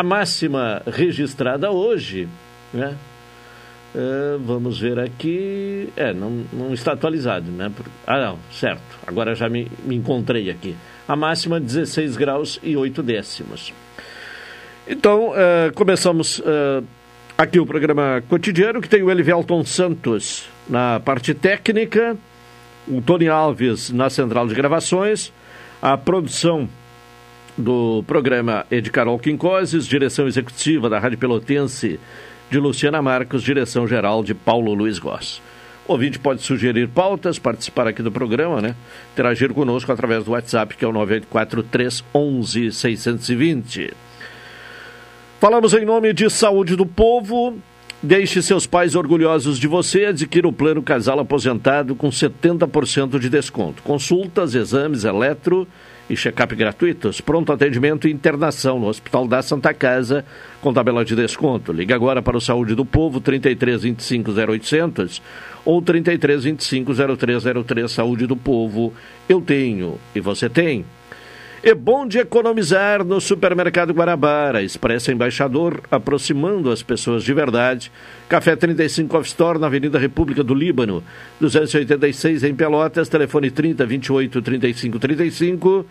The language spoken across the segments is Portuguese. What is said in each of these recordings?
A máxima registrada hoje, né? Uh, vamos ver aqui. É, não, não está atualizado, né? Ah, não, certo. Agora já me, me encontrei aqui. A máxima 16 graus e 8 décimos. Então, uh, começamos uh, aqui o programa cotidiano, que tem o Elivelton Santos na parte técnica, o Tony Alves na central de gravações, a produção do programa é de Carol Quincoses, direção executiva da Rádio Pelotense de Luciana Marcos, direção geral de Paulo Luiz Goss. O ouvinte pode sugerir pautas, participar aqui do programa, né? Interagir conosco através do WhatsApp, que é o 984 620. Falamos em nome de Saúde do Povo. Deixe seus pais orgulhosos de você. Adquira o plano Casal Aposentado com 70% de desconto. Consultas, exames, eletro e check-up gratuitos. Pronto atendimento e internação no Hospital da Santa Casa com tabela de desconto. Ligue agora para o Saúde do Povo 33 25 0800 ou 33 25 0303 Saúde do Povo. Eu tenho e você tem. É bom de economizar no Supermercado Guarabara. Expressa Embaixador, aproximando as pessoas de verdade. Café 35 Off Store, na Avenida República do Líbano, 286 em Pelotas, telefone 30 28 35 35.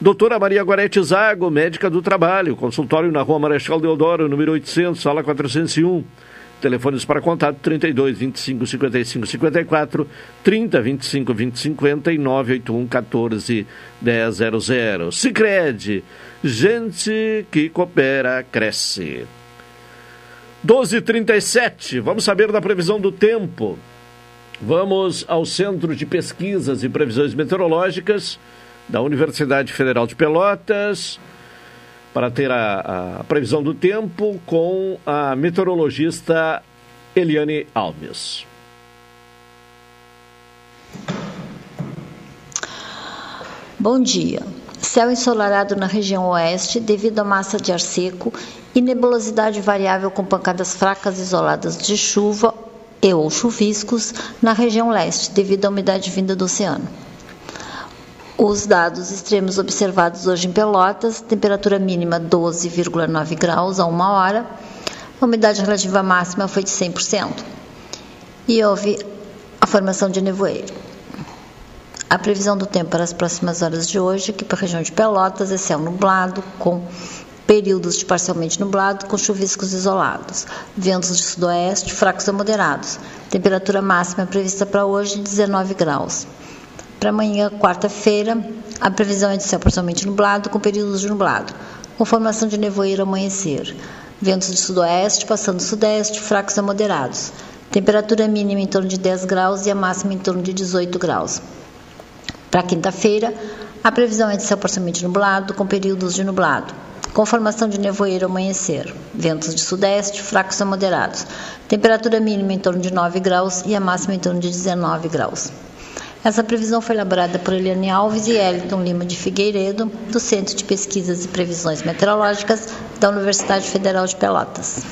Doutora Maria Guarete Zago, médica do trabalho, consultório na Rua Marechal Deodoro, número 800, sala 401. Telefones para contato 32 25 55 54, 30 25 20 50 e 981 14 100. Sicredi, gente que coopera cresce. 12:37. Vamos saber da previsão do tempo. Vamos ao Centro de Pesquisas e Previsões Meteorológicas da Universidade Federal de Pelotas para ter a, a previsão do tempo com a meteorologista Eliane Alves. Bom dia. Céu ensolarado na região oeste devido à massa de ar seco e nebulosidade variável com pancadas fracas isoladas de chuva e ou chuviscos na região leste devido à umidade vinda do oceano. Os dados extremos observados hoje em Pelotas, temperatura mínima 12,9 graus a uma hora, a umidade relativa máxima foi de 100%. E houve a formação de nevoeiro. A previsão do tempo para as próximas horas de hoje, aqui para a região de Pelotas, é céu nublado, com períodos de parcialmente nublado, com chuviscos isolados. Ventos de sudoeste fracos a moderados. Temperatura máxima prevista para hoje, 19 graus. Para amanhã, quarta-feira, a previsão é de céu parcialmente nublado, com períodos de nublado, com formação de nevoeiro ao amanhecer. Ventos de sudoeste, passando sudeste, fracos a moderados. Temperatura mínima em torno de 10 graus e a máxima em torno de 18 graus. Para quinta-feira, a previsão é de céu parcialmente nublado, com períodos de nublado, com formação de nevoeiro ao amanhecer. Ventos de sudeste, fracos a moderados. Temperatura mínima em torno de 9 graus e a máxima em torno de 19 graus. Essa previsão foi elaborada por Eliane Alves e Eliton Lima de Figueiredo, do Centro de Pesquisas e Previsões Meteorológicas da Universidade Federal de Pelotas.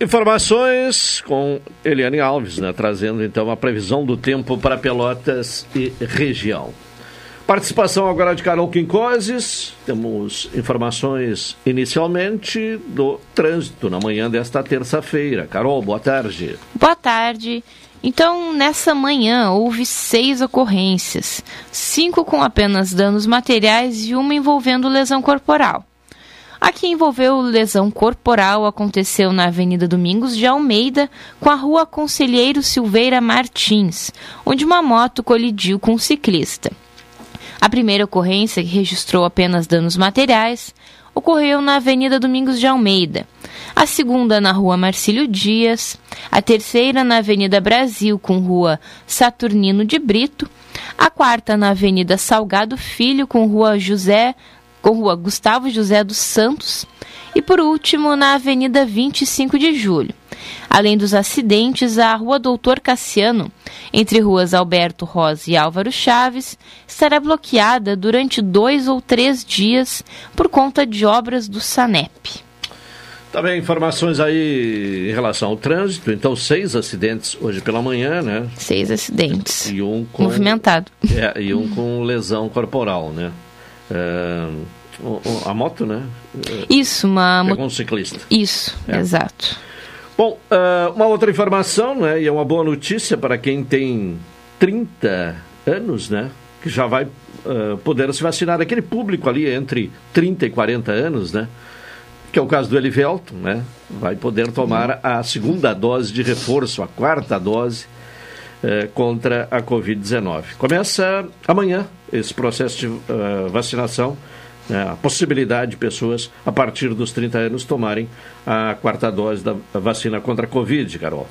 Informações com Eliane Alves, né, trazendo então a previsão do tempo para Pelotas e região. Participação agora de Carol Quincoses. Temos informações inicialmente do trânsito na manhã desta terça-feira. Carol, boa tarde. Boa tarde. Então, nessa manhã, houve seis ocorrências, cinco com apenas danos materiais e uma envolvendo lesão corporal. A que envolveu lesão corporal aconteceu na Avenida Domingos de Almeida, com a Rua Conselheiro Silveira Martins, onde uma moto colidiu com um ciclista. A primeira ocorrência, que registrou apenas danos materiais, ocorreu na Avenida Domingos de Almeida, a segunda na Rua Marcílio Dias, a terceira na Avenida Brasil com Rua Saturnino de Brito, a quarta na Avenida Salgado Filho com Rua José com Rua Gustavo José dos Santos e por último na Avenida 25 de Julho. Além dos acidentes, a Rua Doutor Cassiano, entre ruas Alberto Rosa e Álvaro Chaves, estará bloqueada durante dois ou três dias por conta de obras do SANEP. Também informações aí em relação ao trânsito. Então, seis acidentes hoje pela manhã, né? Seis acidentes. E um com, Movimentado. É, e um com lesão corporal, né? É, a moto, né? Isso, uma Pegou um ciclista. Isso, é. exato. Bom, uh, uma outra informação, né? E é uma boa notícia para quem tem 30 anos, né? Que já vai uh, poder se vacinar. Aquele público ali entre 30 e 40 anos, né? Que é o caso do Elivelton, né? Vai poder tomar a segunda dose de reforço, a quarta dose uh, contra a Covid-19. Começa amanhã esse processo de vacinação né, a possibilidade de pessoas a partir dos 30 anos tomarem a quarta dose da vacina contra a Covid, Carol.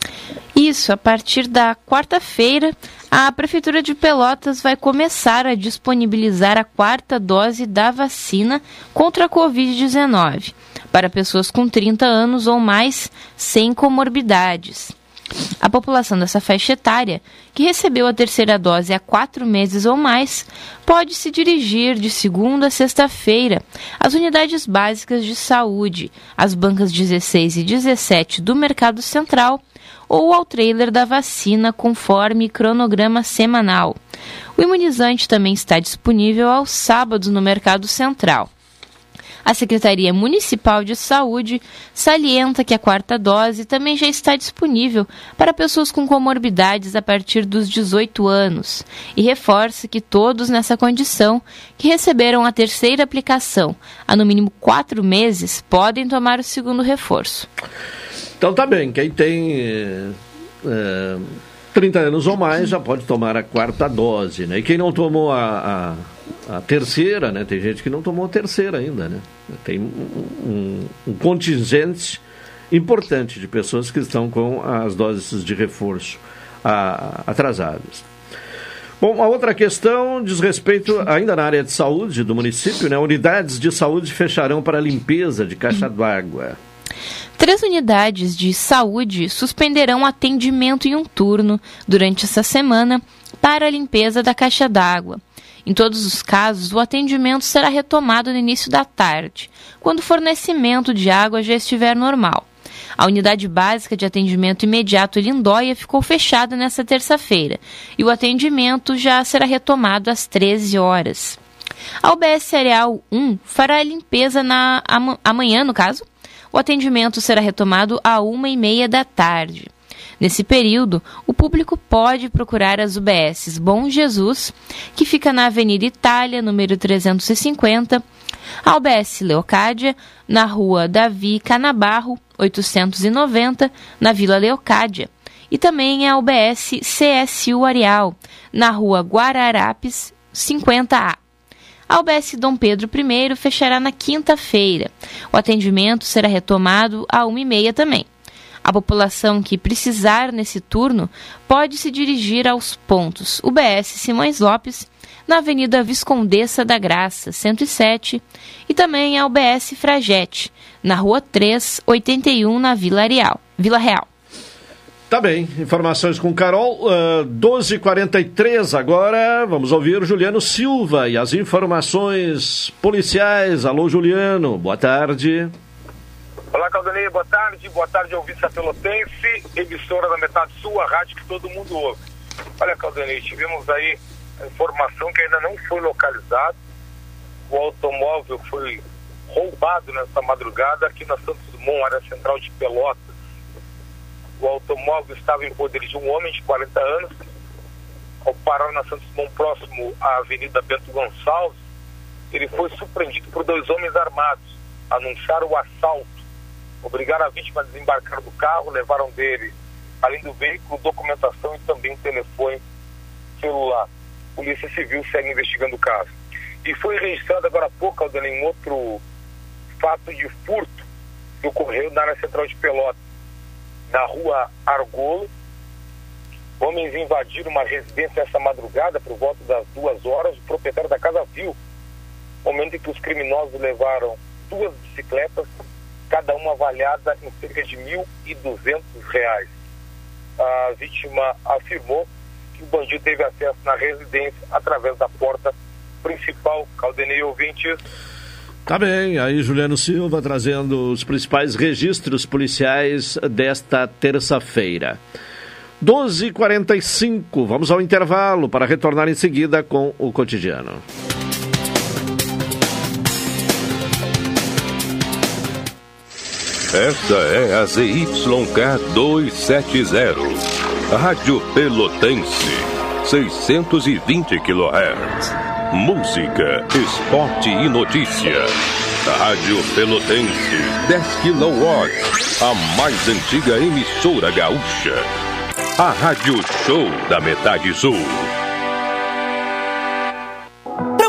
Isso, a partir da quarta-feira, a Prefeitura de Pelotas vai começar a disponibilizar a quarta dose da vacina contra a Covid-19 para pessoas com 30 anos ou mais sem comorbidades. A população dessa faixa etária, que recebeu a terceira dose há quatro meses ou mais, pode se dirigir de segunda a sexta-feira às unidades básicas de saúde, às bancas 16 e 17 do Mercado Central ou ao trailer da vacina conforme cronograma semanal. O imunizante também está disponível aos sábados no Mercado Central. A Secretaria Municipal de Saúde salienta que a quarta dose também já está disponível para pessoas com comorbidades a partir dos 18 anos e reforça que todos nessa condição que receberam a terceira aplicação há no mínimo quatro meses podem tomar o segundo reforço. Então tá bem, quem tem é, eh, 30 anos ou mais já pode tomar a quarta dose, né? E quem não tomou a, a, a terceira, né? Tem gente que não tomou a terceira ainda, né? Tem um, um, contingente importante de pessoas que estão com as doses de reforço a, atrasadas. Bom, a outra questão diz respeito, ainda na área de saúde do município, né? Unidades de saúde fecharão para limpeza de caixa d'água. Três unidades de saúde suspenderão atendimento em um turno durante essa semana para a limpeza da caixa d'água. Em todos os casos, o atendimento será retomado no início da tarde, quando o fornecimento de água já estiver normal. A unidade básica de atendimento imediato Lindóia ficou fechada nesta terça-feira e o atendimento já será retomado às 13 horas. A UBS Areal 1 fará a limpeza na, amanhã, no caso, o atendimento será retomado à uma e meia da tarde. Nesse período, o público pode procurar as UBSs Bom Jesus, que fica na Avenida Itália, número 350, a UBS Leocádia, na rua Davi Canabarro, 890, na Vila Leocádia, e também a UBS CSU Areal, na rua Guararapes, 50A. A UBS Dom Pedro I fechará na quinta-feira. O atendimento será retomado à uma e meia também. A população que precisar nesse turno pode se dirigir aos pontos UBS Simões Lopes, na Avenida Viscondessa da Graça, 107, e também a UBS Fragete, na Rua 3, 81, na Vila Real. Vila Real. Tá bem, informações com Carol. Uh, ah, 12h43 agora, vamos ouvir Juliano Silva e as informações policiais. Alô, Juliano, boa tarde. Olá, Caldanei, boa tarde. Boa tarde, ouvinte pelotense, emissora da Metade Sul, a rádio que todo mundo ouve. Olha, Caldanei, tivemos aí a informação que ainda não foi localizado. O automóvel foi roubado nessa madrugada aqui na Santos Dumont, área central de Pelotas o automóvel estava em poder de um homem de 40 anos. Ao parar na Santos Dumont, próximo à Avenida Bento Gonçalves, ele foi surpreendido por dois homens armados. Anunciaram o assalto, obrigaram a vítima a desembarcar do carro, levaram dele, além do veículo, documentação e também um telefone celular. A Polícia Civil segue investigando o caso. E foi registrado agora há pouco, Aldane, um outro fato de furto que ocorreu na área central de Pelotas na rua Argolo. Homens invadiram uma residência essa madrugada, por volta das duas horas. O proprietário da casa viu o momento em que os criminosos levaram duas bicicletas, cada uma avaliada em cerca de R$ 1.200. A vítima afirmou que o bandido teve acesso na residência através da porta principal. Caldenei ouvintes. Tá bem, aí Juliano Silva trazendo os principais registros policiais desta terça-feira. 12h45, vamos ao intervalo para retornar em seguida com o cotidiano. Esta é a ZYK 270, Rádio Pelotense, 620 kHz. Música, esporte e notícia. Rádio Pelotense, 10 kW, a mais antiga emissora gaúcha. A Rádio Show da Metade Sul.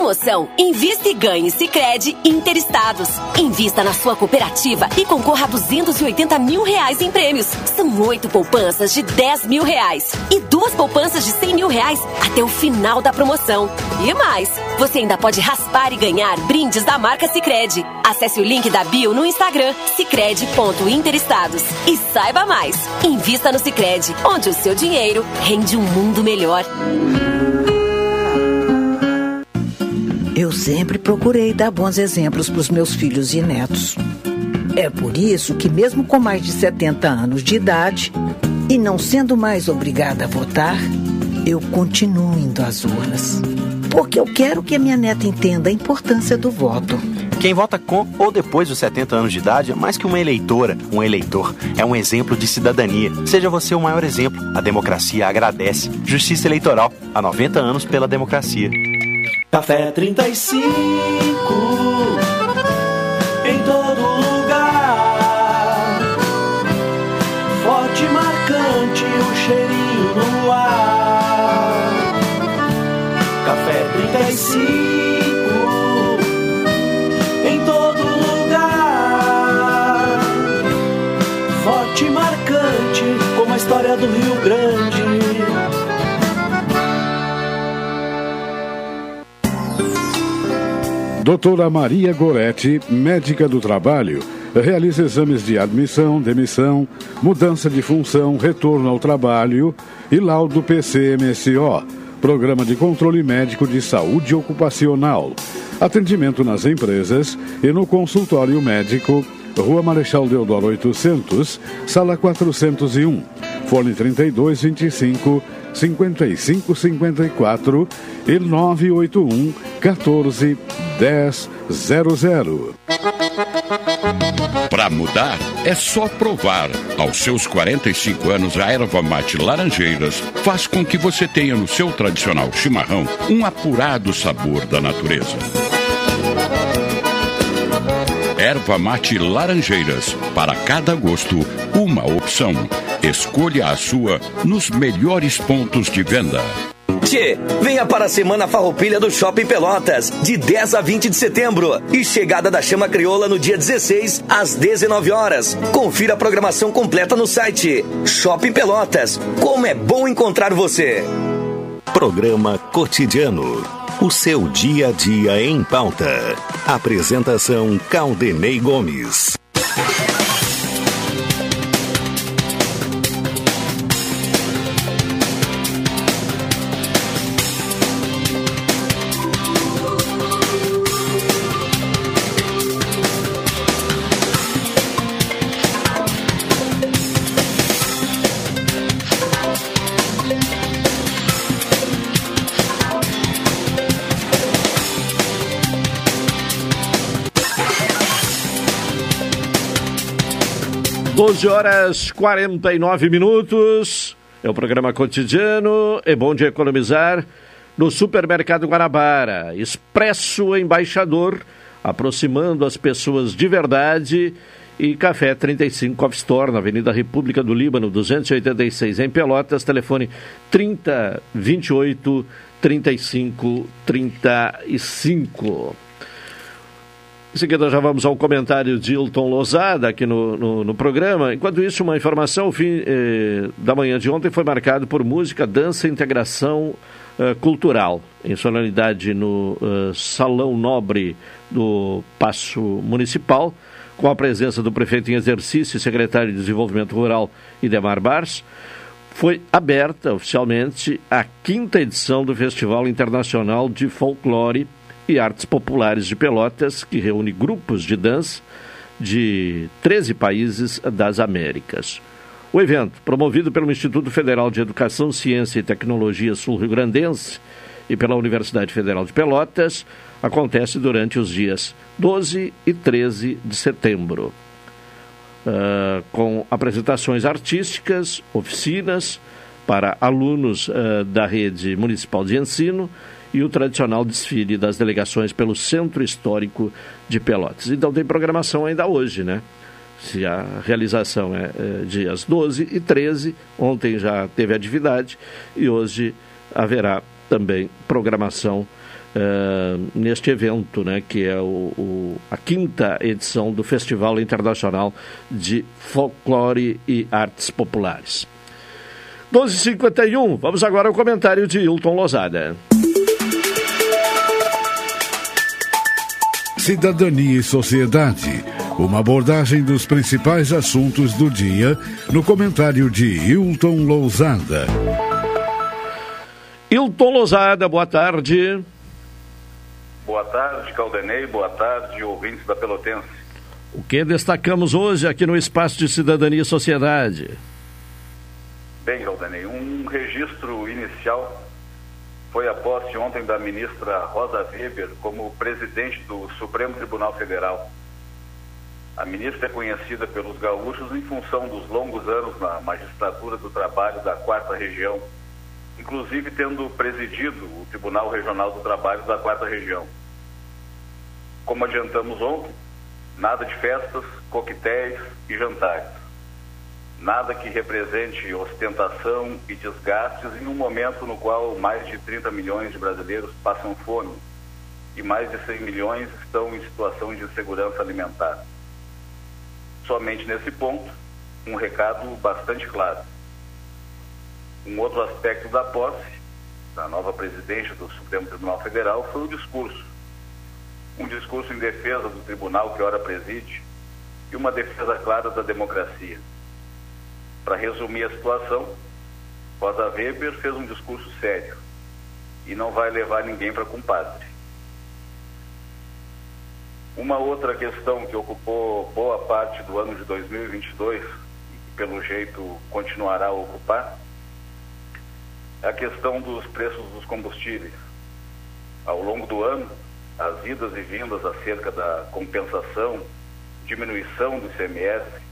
Promoção Invista e Ganhe Sicredi Interestados. Invista na sua cooperativa e concorra a 280 mil reais em prêmios. São oito poupanças de 10 mil reais e duas poupanças de 100 mil reais até o final da promoção. E mais, você ainda pode raspar e ganhar brindes da marca Sicredi. Acesse o link da bio no Instagram sicredi.interestados e saiba mais. Invista no Sicredi, onde o seu dinheiro rende um mundo melhor. Eu sempre procurei dar bons exemplos para os meus filhos e netos. É por isso que, mesmo com mais de 70 anos de idade e não sendo mais obrigada a votar, eu continuo indo às urnas. Porque eu quero que a minha neta entenda a importância do voto. Quem vota com ou depois dos 70 anos de idade é mais que uma eleitora, um eleitor. É um exemplo de cidadania. Seja você o maior exemplo. A democracia agradece. Justiça Eleitoral. Há 90 anos pela democracia. Café 35 Doutora Maria Goretti, médica do trabalho, realiza exames de admissão, demissão, mudança de função, retorno ao trabalho e laudo PCMSO, Programa de Controle Médico de Saúde Ocupacional. Atendimento nas empresas e no consultório médico, Rua Marechal Deodoro 800, Sala 401, Fone 3225 5554 e 981 14 1000. Para mudar, é só provar. Aos seus 45 anos, a erva mate Laranjeiras faz com que você tenha no seu tradicional chimarrão um apurado sabor da natureza. Erva mate Laranjeiras. Para cada gosto, uma opção. Escolha a sua nos melhores pontos de venda. Tchê, venha para a Semana Farroupilha do Shopping Pelotas, de 10 a 20 de setembro. E chegada da Chama Crioula no dia 16, às 19 horas. Confira a programação completa no site. Shopping Pelotas. Como é bom encontrar você. Programa Cotidiano. O seu dia a dia em pauta. Apresentação Caldenei Gomes. Doze horas 49 minutos. É o programa cotidiano. É bom de economizar no Supermercado Guanabara. Expresso Embaixador, aproximando as pessoas de verdade. E Café 35 Coffee Store, na Avenida República do Líbano, 286, em Pelotas. Telefone 3028 35 35. Em seguida, já vamos ao comentário de Hilton Lozada aqui no, no, no programa. Enquanto isso, uma informação: o fim eh, da manhã de ontem foi marcado por música, dança e integração eh, cultural, em solenidade no eh, Salão Nobre do Paço Municipal, com a presença do prefeito em exercício e secretário de Desenvolvimento Rural, Idemar Bars. Foi aberta oficialmente a quinta edição do Festival Internacional de Folclore e Artes Populares de Pelotas, que reúne grupos de dança de 13 países das Américas. O evento, promovido pelo Instituto Federal de Educação, Ciência e Tecnologia Sul-Rio Grandense e pela Universidade Federal de Pelotas, acontece durante os dias 12 e 13 de setembro. uh, com apresentações artísticas, oficinas para alunos uh, da rede municipal de ensino e o tradicional desfile das delegações pelo Centro Histórico de Pelotas. Então tem programação ainda hoje, né? Se a realização é, é dias 12 e 13, ontem já teve atividade e hoje haverá também programação uh, neste evento, né, que é o, o, a quinta edição do Festival Internacional de Folclore e Artes Populares. 12h51, vamos agora ao comentário de Hilton Lozada. Cidadania e Sociedade. Uma abordagem dos principais assuntos do dia no comentário de Hilton Lousada. Hilton Lousada, boa tarde. Boa tarde, Caldenei. Boa tarde, ouvintes da Pelotense. O que destacamos hoje aqui no Espaço de Cidadania e Sociedade? Bem, Caldenei, um registro inicial foi a posse ontem da ministra Rosa Weber como presidente do Supremo Tribunal Federal. A ministra é conhecida pelos gaúchos em função dos longos anos na magistratura do trabalho da quarta região inclusive tendo presidido o Tribunal Regional do Trabalho da Quarta Região. Como adiantamos ontem, nada de festas, coquetéis e jantares. Nada que represente ostentação e desgastes em um momento no qual mais de 30 milhões de brasileiros passam fome e mais de 100 milhões estão em situação de insegurança alimentar. Somente nesse ponto, um recado bastante claro um outro aspecto da posse da nova presidente do Supremo Tribunal Federal foi o discurso. Um discurso em defesa do tribunal que ora preside e uma defesa clara da democracia. Para resumir a situação, Rosa Weber fez um discurso sério e não vai levar ninguém para compadre. Uma outra questão que ocupou boa parte do ano de 2022 e que pelo jeito continuará a ocupar a questão dos preços dos combustíveis. Ao longo do ano, as idas e vindas acerca da compensação, diminuição do ICMS,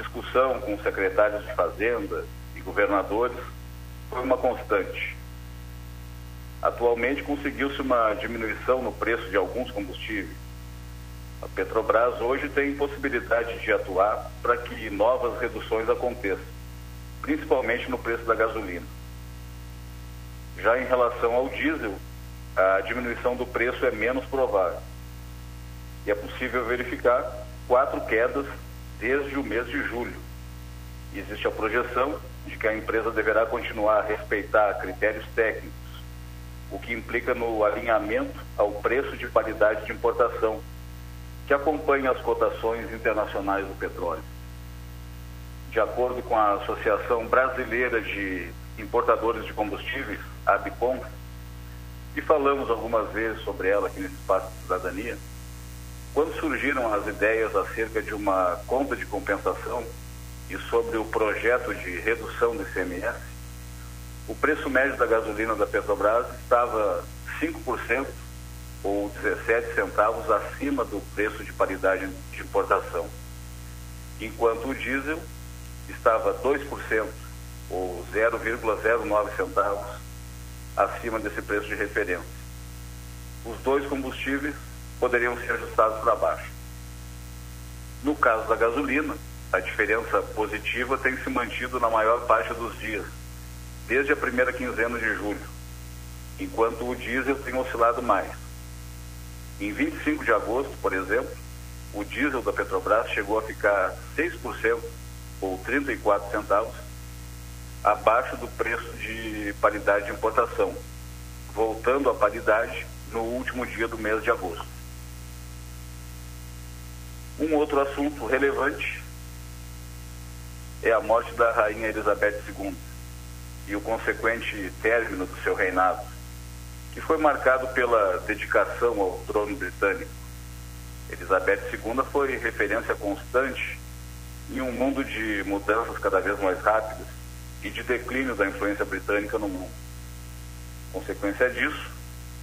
discussão com secretários de Fazenda e governadores foi uma constante. Atualmente conseguiu-se uma diminuição no preço de alguns combustíveis. A Petrobras hoje tem possibilidade de atuar para que novas reduções aconteçam, principalmente no preço da gasolina. Já em relação ao diesel, a diminuição do preço é menos provável. E é possível verificar quatro quedas desde o mês de julho. Existe a projeção de que a empresa deverá continuar a respeitar critérios técnicos, o que implica no alinhamento ao preço de paridade de importação, que acompanha as cotações internacionais do petróleo. De acordo com a Associação Brasileira de Importadores de Combustíveis, a ABICOM, e falamos algumas vezes sobre ela aqui nesse espaço de cidadania, quando surgiram as ideias acerca de uma conta de compensação e sobre o projeto de redução do ICMS, o preço médio da gasolina da Petrobras estava 5% ou 17 centavos acima do preço de paridade de importação, enquanto o diesel estava 2% ou 0,09 centavos acima desse preço de referência. Os dois combustíveis poderiam ser ajustados para baixo. No caso da gasolina, a diferença positiva tem se mantido na maior parte dos dias, desde a primeira quinzena de julho, enquanto o diesel tem oscilado mais. Em 25 de agosto, por exemplo, o diesel da Petrobras chegou a ficar 6% ou 34 centavos abaixo do preço de paridade de importação, voltando à paridade no último dia do mês de agosto. Um outro assunto relevante é a morte da rainha Elizabeth II e o consequente término do seu reinado, que foi marcado pela dedicação ao trono britânico. Elizabeth II foi referência constante em um mundo de mudanças cada vez mais rápidas e de declínio da influência britânica no mundo. Consequência disso,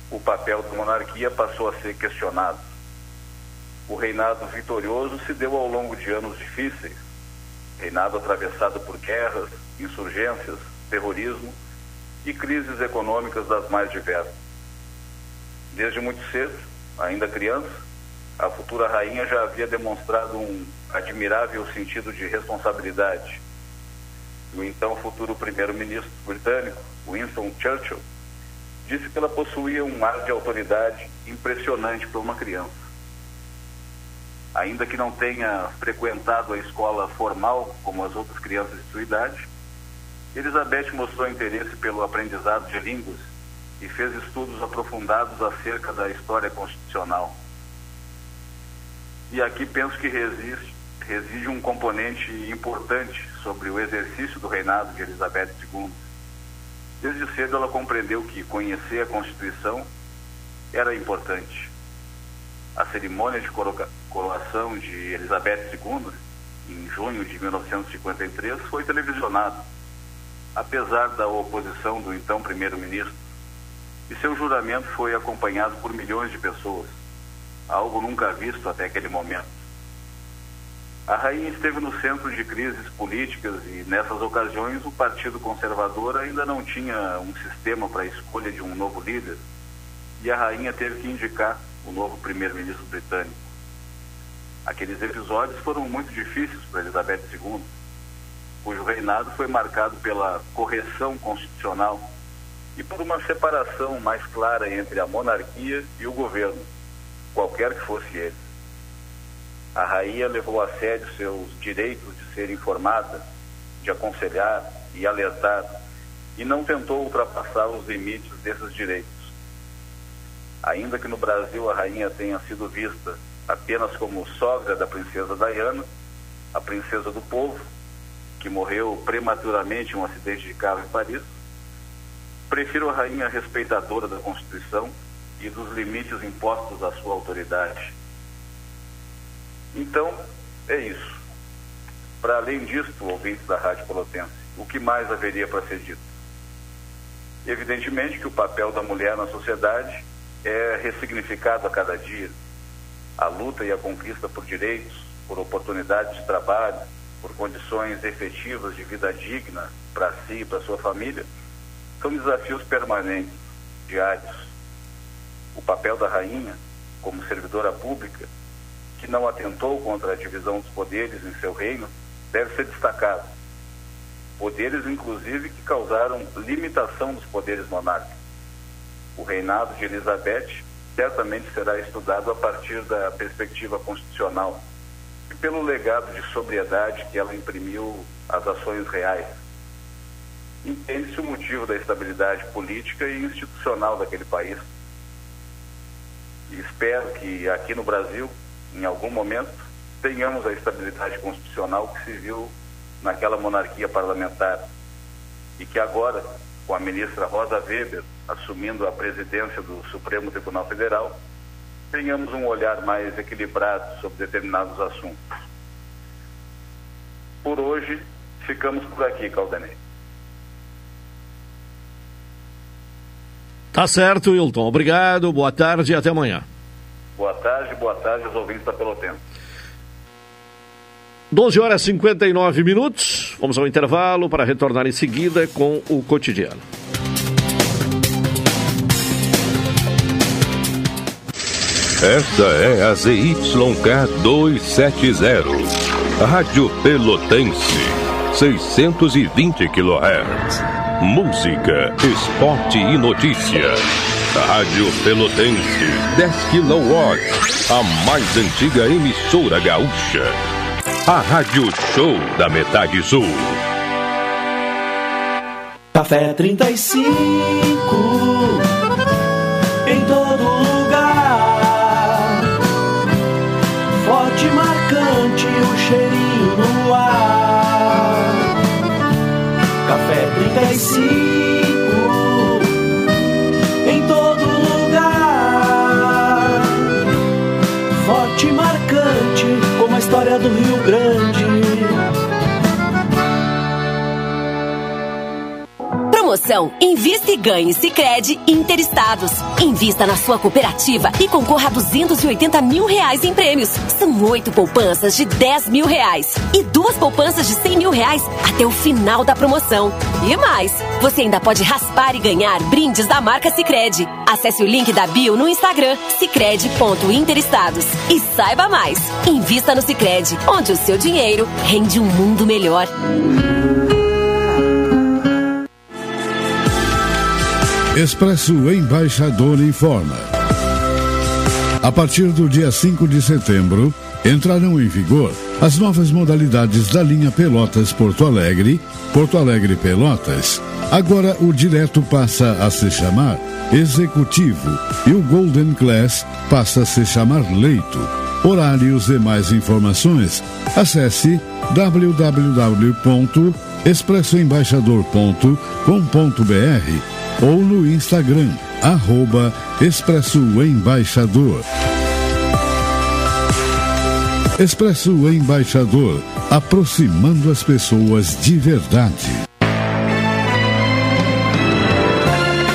o papel da monarquia passou a ser questionado. O reinado vitorioso se deu ao longo de anos difíceis, reinado atravessado por guerras, insurgências, terrorismo e crises econômicas das mais diversas. Desde muito cedo, ainda criança, a futura rainha já havia demonstrado um admirável sentido de responsabilidade. O então futuro primeiro-ministro britânico, Winston Churchill, disse que ela possuía um ar de autoridade impressionante para uma criança. Ainda que não tenha frequentado a escola formal como as outras crianças de sua idade, Elizabeth mostrou interesse pelo aprendizado de línguas e fez estudos aprofundados acerca da história constitucional. E aqui penso que resiste, reside um componente importante sobre o exercício do reinado de Elizabeth II. Desde cedo ela compreendeu que conhecer a Constituição era importante. A cerimônia de coroação de Elizabeth II, em junho de 1953, foi televisionada, apesar da oposição do então primeiro-ministro, e seu juramento foi acompanhado por milhões de pessoas, algo nunca visto até aquele momento. A rainha esteve no centro de crises políticas e, nessas ocasiões, o Partido Conservador ainda não tinha um sistema para a escolha de um novo líder e a rainha teve que indicar o novo primeiro-ministro britânico. Aqueles episódios foram muito difíceis para Elizabeth II, cujo reinado foi marcado pela correção constitucional e por uma separação mais clara entre a monarquia e o governo, qualquer que fosse ele. A rainha levou a sério seus direitos de ser informada, de aconselhar e alertar, e não tentou ultrapassar os limites desses direitos. Ainda que no Brasil a rainha tenha sido vista apenas como sogra da princesa Diana, a princesa do povo, que morreu prematuramente em um acidente de carro em Paris, prefiro a rainha respeitadora da Constituição e dos limites impostos à sua autoridade. Então, é isso. Para além disso, ouvintes da Rádio Pelotense, o que mais haveria para ser dito? Evidentemente que o papel da mulher na sociedade é ressignificado a cada dia. A luta e a conquista por direitos, por oportunidades de trabalho, por condições efetivas de vida digna para si e para sua família, são desafios permanentes, diários. O papel da rainha, como servidora pública, que não atentou contra a divisão dos poderes em seu reino, deve ser destacado. Poderes, inclusive, que causaram limitação dos poderes monárquicos. O reinado de Elizabeth certamente será estudado a partir da perspectiva constitucional e pelo legado de sobriedade que ela imprimiu às ações reais. Entende-se o motivo da estabilidade política e institucional daquele país. E espero que aqui no Brasil em algum momento, tenhamos a estabilidade constitucional que se viu naquela monarquia parlamentar e que agora, com a ministra Rosa Weber assumindo a presidência do Supremo Tribunal Federal, tenhamos um olhar mais equilibrado sobre determinados assuntos. Por hoje, ficamos por aqui, Caldanei. Tá certo, Wilton. Obrigado, boa tarde e até amanhã. Boa tarde, boa tarde aos ouvintes da Pelotense. 12 horas e 59 minutos. Vamos ao intervalo para retornar em seguida com o cotidiano. Esta é a ZYK 270, Rádio Pelotense, 620 kHz. Música, esporte e notícia. Rádio Pelotense, 10 kW, a mais antiga emissora gaúcha. A Rádio Show da Metade Sul. Café 35 em todo lugar. Forte marcante o cheirinho no ar. Café 35 Promoção Invista e Ganhe Sicredi Interestados. Invista na sua cooperativa e concorra a 280 mil reais em prêmios. São oito poupanças de 10 mil reais e duas poupanças de 100 mil reais até o final da promoção. E mais, você ainda pode raspar e ganhar brindes da marca Sicredi. Acesse o link da bio no Instagram sicredi.interestados e saiba mais. Invista no Sicredi, onde o seu dinheiro rende um mundo melhor. Expresso Embaixador informa. A partir do dia 5 de setembro, entrarão em vigor as novas modalidades da linha Pelotas Porto Alegre, Porto Alegre Pelotas. Agora o direto passa a se chamar Executivo e o Golden Class passa a se chamar Leito. Horários e mais informações, acesse www.expressoembaixador.com.br ou no Instagram, arroba Expresso Embaixador. Expresso Embaixador, aproximando as pessoas de verdade.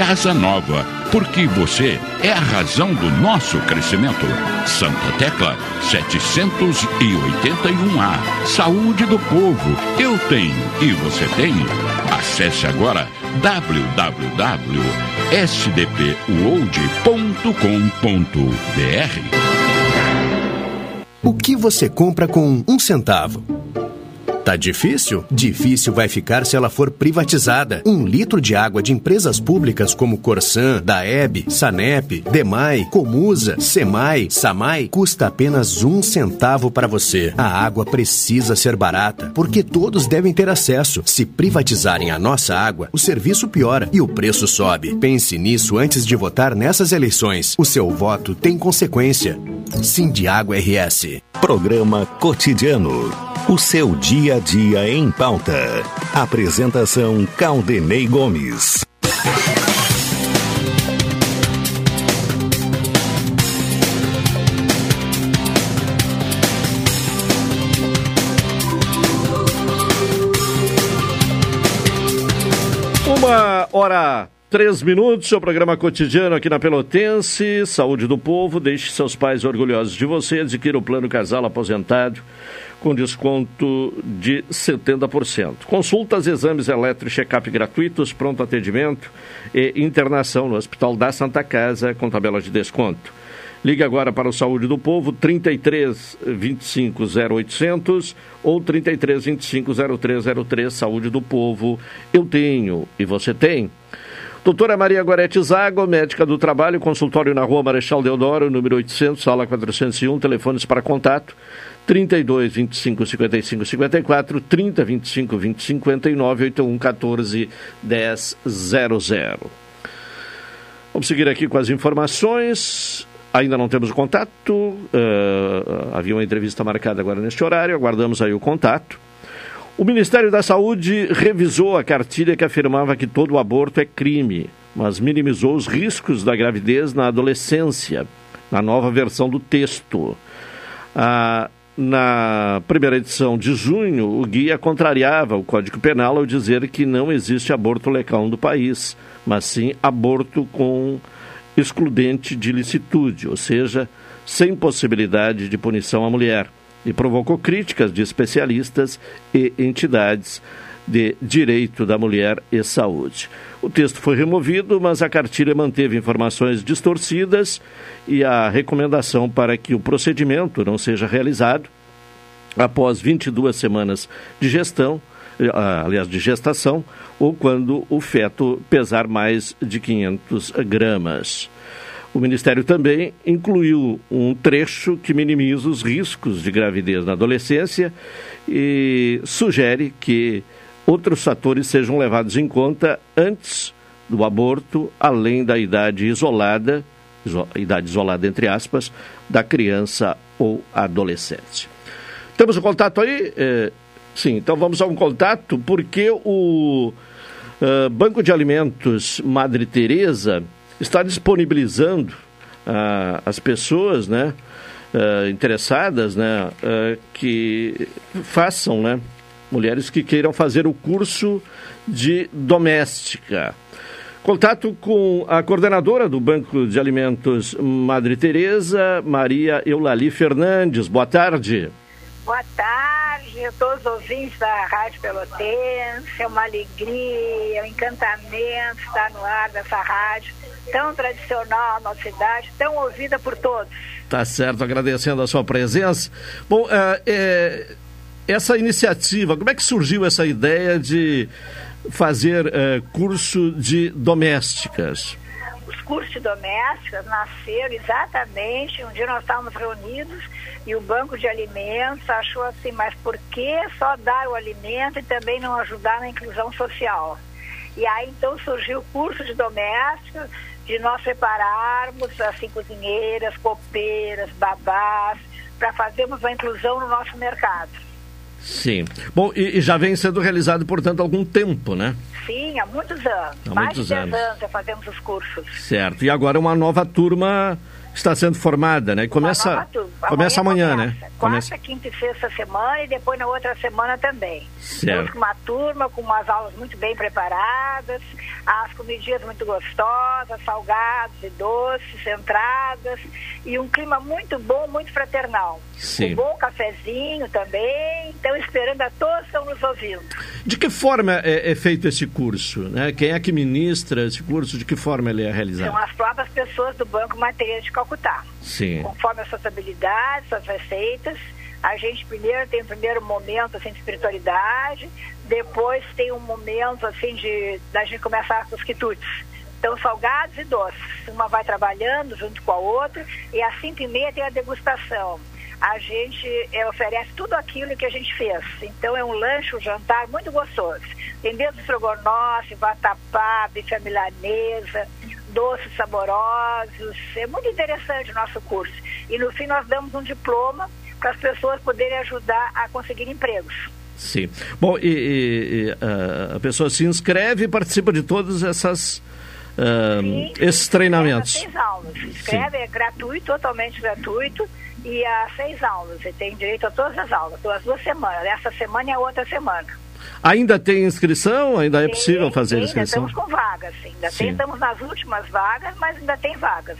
casa nova, porque você é a razão do nosso crescimento. Santa Tecla 781A. Saúde do povo, eu tenho e você tem. Acesse agora www.sdpworld.com.br. O que você compra com um centavo? Tá difícil? Difícil vai ficar se ela for privatizada. Um litro de água de empresas públicas como Corsan, Daeb, Sanep, Demai, Comusa, Semai, Samai custa apenas um centavo para você. A água precisa ser barata, porque todos devem ter acesso. Se privatizarem a nossa água, o serviço piora e o preço sobe. Pense nisso antes de votar nessas eleições. O seu voto tem consequência. Água RS. Programa Cotidiano. O seu dia dia em pauta. Apresentação Caldenei Gomes. Uma hora Três minutos, seu programa cotidiano aqui na Pelotense. Saúde do povo, deixe seus pais orgulhosos de você. Adquira o plano casal aposentado com desconto de 70%. Consultas, exames elétricos, check-up gratuitos, pronto atendimento e internação no Hospital da Santa Casa com tabela de desconto. Ligue agora para o Saúde do Povo, 33 25 0800 ou 33 25 0303. Saúde do Povo, eu tenho e você tem. Doutora Maria Gorete Zago, médica do trabalho, consultório na rua Marechal Deodoro, número 800, sala 401, telefones para contato 32 25 55 54, 30 25 20 59, 81 14 10 00. Vamos seguir aqui com as informações. Ainda não temos o contato, uh, havia uma entrevista marcada agora neste horário, aguardamos aí o contato. O Ministério da Saúde revisou a cartilha que afirmava que todo aborto é crime, mas minimizou os riscos da gravidez na adolescência, na nova versão do texto. Ah, na primeira edição de junho, o guia contrariava o Código Penal ao dizer que não existe aborto legal no país, mas sim aborto com excludente de licitude, ou seja, sem possibilidade de punição à mulher e provocou críticas de especialistas e entidades de Direito da Mulher e Saúde. O texto foi removido, mas a cartilha manteve informações distorcidas e a recomendação para que o procedimento não seja realizado após 22 semanas de gestão, ah, aliás, de gestação, ou quando o feto pesar mais de 500 gramas. O Ministério também incluiu um trecho que minimiza os riscos de gravidez na adolescência e sugere que outros fatores sejam levados em conta antes do aborto, além da idade isolada, iso, idade isolada entre aspas, da criança ou adolescente. Temos um contato aí? É, sim, então vamos a um contato, porque o uh, Banco de Alimentos Madre Teresa está disponibilizando uh, as pessoas, né, uh, interessadas, né, uh, que façam, né, mulheres que queiram fazer o curso de doméstica. Contato com a coordenadora do Banco de Alimentos Madre Teresa, Maria Eulali Fernandes. Boa tarde. Boa tarde a todos os ouvintes da Rádio Pelotense. É uma alegria, um encantamento estar no ar dessa rádio tão tradicional na nossa cidade, tão ouvida por todos. Tá certo, agradecendo a sua presença. Bom, é, é, essa iniciativa, como é que surgiu essa ideia de fazer é, curso de domésticas? Os cursos de domésticas nasceram exatamente um dia nós estávamos reunidos e o banco de alimentos achou assim, mas por que só dar o alimento e também não ajudar na inclusão social? E aí então surgiu o curso de domésticas de nós prepararmos assim cozinheiras, copeiras, babás, para fazermos a inclusão no nosso mercado. Sim. Bom, e, e, já vem sendo realizado, portanto, há algum tempo, né? Sim, há muitos anos. Há Mais muitos de 10 anos. anos já fazemos os cursos. Certo. E agora uma nova turma está sendo formada, né? E começa, começa amanhã, amanhã né? Quarta, quinta e sexta semana e depois na outra semana também. Certo. com uma turma com umas aulas muito bem preparadas, as comidinhas muito gostosas, salgados e doces, entradas e um clima muito bom, muito fraternal. Sim. Um bom cafezinho também. Então esperando a todos estão nos ouvindo. De que forma é, é feito esse curso? Né? Quem é que ministra esse curso? De que forma ele é realizado? São as próprias pessoas do Banco Materiais de Calcutá. Sim. Conforme as suas habilidades, suas receitas. A gente primeiro tem o primeiro momento assim, de espiritualidade, depois tem um momento assim de da gente começar com os quitutes. Então, salgados e doces. Uma vai trabalhando junto com a outra e às cinco e meia tem a degustação. A gente é, oferece tudo aquilo que a gente fez. Então, é um lanche, um jantar muito gostoso. Tem desde estrogonofe, vatapá, bife milanesa, doces saborosos. É muito interessante o nosso curso. E no fim nós damos um diploma para as pessoas poderem ajudar a conseguir empregos. Sim. Bom, e, e, e a pessoa se inscreve e participa de todas essas uh, sim, esses treinamentos. Seis aulas. Se inscreve, Sim. é gratuito, totalmente gratuito e há seis aulas. Você tem direito a todas as aulas, duas, duas semanas. Essa semana e a outra semana. Ainda tem inscrição? Ainda é possível fazer inscrição? Ainda estamos com vagas. Ainda. Tem, estamos nas últimas vagas, mas ainda tem vagas.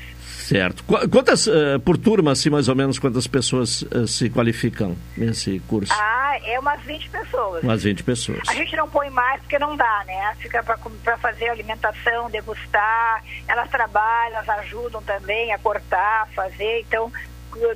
Certo. Quantas, uh, por turma, assim, mais ou menos, quantas pessoas uh, se qualificam nesse curso? Ah, é umas 20 pessoas. Umas 20 pessoas. A gente não põe mais porque não dá, né? Fica para fazer alimentação, degustar. Elas trabalham, elas ajudam também a cortar, fazer. Então,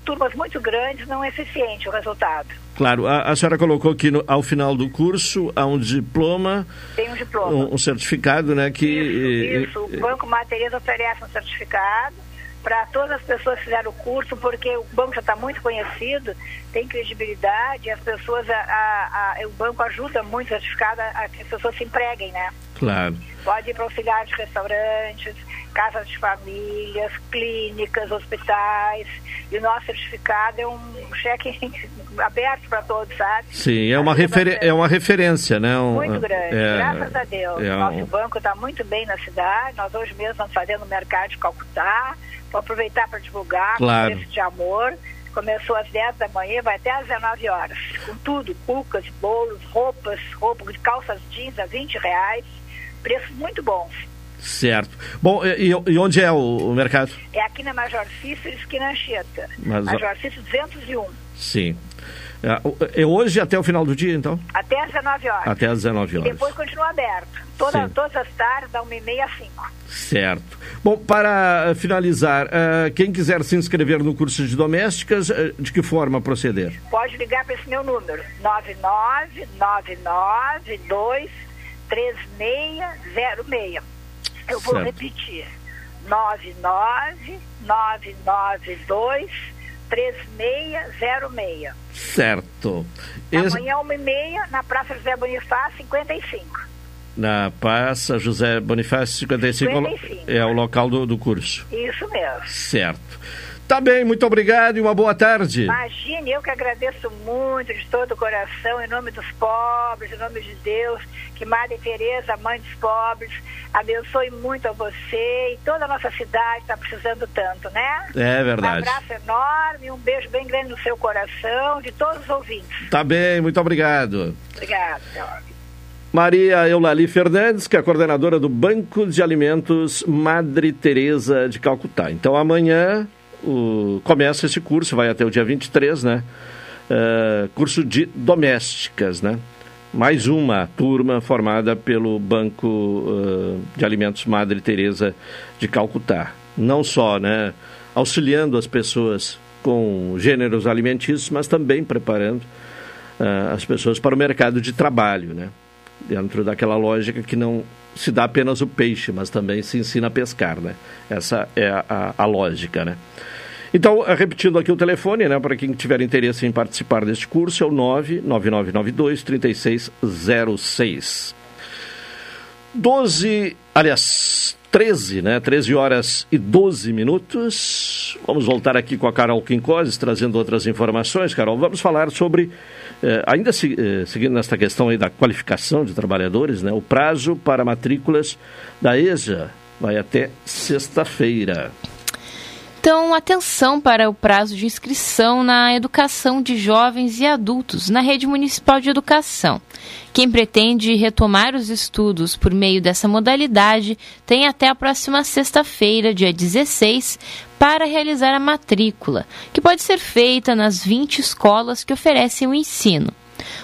turmas muito grandes não é eficiente o resultado. Claro, a, a senhora colocou que no, ao final do curso há um diploma. Tem um diploma. Um, um certificado, né? Que, isso, isso. o Banco Materiais oferece um certificado para todas as pessoas que fizeram o curso, porque o banco já está muito conhecido, tem credibilidade, as pessoas, a, a, a, o banco ajuda muito certificado a, que as pessoas se empreguem, né? Claro. Pode ir para auxiliar de restaurantes, casas de famílias, clínicas, hospitais. E o nosso certificado é um cheque aberto para todos, sabe? Sim, é uma, refer é uma referência, né? Um, muito grande, é, graças a Deus. É Nosso um... banco está muito bem na cidade. Nós hoje mesmo estamos fazendo o mercado de Calcutá. Vou aproveitar para divulgar claro. esse de amor. Começou às 10 da manhã, vai até às 19 horas. Com tudo, cucas, bolos, roupas, roupas de calças jeans a 20 reais. Preços muito bons. Certo. Bom, e, e onde é o, o, mercado? É aqui na Major Cícero, esquina Anchieta. Mas... Major Cícero 201. Sim. É, é hoje até o final do dia, então? Até às 19 horas. Até às 19 horas. E depois continua aberto. Toda, todas as tardes, da 1h30 às 5 Certo. Bom, para finalizar, uh, quem quiser se inscrever no curso de domésticas, uh, de que forma proceder? Pode ligar para esse meu número, 999923606. Eu vou certo. repetir, 999923606. Certo. Amanhã, 1h30, na Praça José Bonifácio, 55. Na Praça José Bonifácio 55, 55. é o local do, do curso. Isso mesmo. Certo. Tá bem, muito obrigado e uma boa tarde. Imagine, eu que agradeço muito de todo o coração, em nome dos pobres, em nome de Deus, que Madre Teresa, mãe dos pobres, abençoe muito a você e toda a nossa cidade está precisando tanto, né? É verdade. Um abraço enorme, um beijo bem grande no seu coração, de todos os ouvintes. Tá bem, muito obrigado. Obrigado, Maria Eulali Fernandes, que é a coordenadora do Banco de Alimentos Madre Teresa de Calcutá. Então amanhã o, começa esse curso, vai até o dia 23, né? Uh, curso de domésticas, né? Mais uma turma formada pelo Banco uh, de Alimentos Madre Teresa de Calcutá. Não só, né? Auxiliando as pessoas com gêneros alimentícios, mas também preparando uh, as pessoas para o mercado de trabalho, né? Dentro daquela lógica que não se dá apenas o peixe, mas também se ensina a pescar, né? Essa é a, a, lógica, né? Então, eh, repetindo aqui o telefone, né, para quem tiver interesse em participar deste curso, é o 99992 3606. 12, aliás, 13, né? 13 horas e 12 minutos. Vamos voltar aqui com a Carol Quincoses, trazendo outras informações. Carol, vamos falar sobre eh, ainda se, eh, seguindo nesta questão aí da qualificação de trabalhadores, né, o prazo para matrículas da EJA vai até sexta-feira. Então, atenção para o prazo de inscrição na educação de jovens e adultos na rede municipal de educação. Quem pretende retomar os estudos por meio dessa modalidade tem até a próxima sexta-feira, dia 16, para realizar a matrícula, que pode ser feita nas 20 escolas que oferecem o ensino.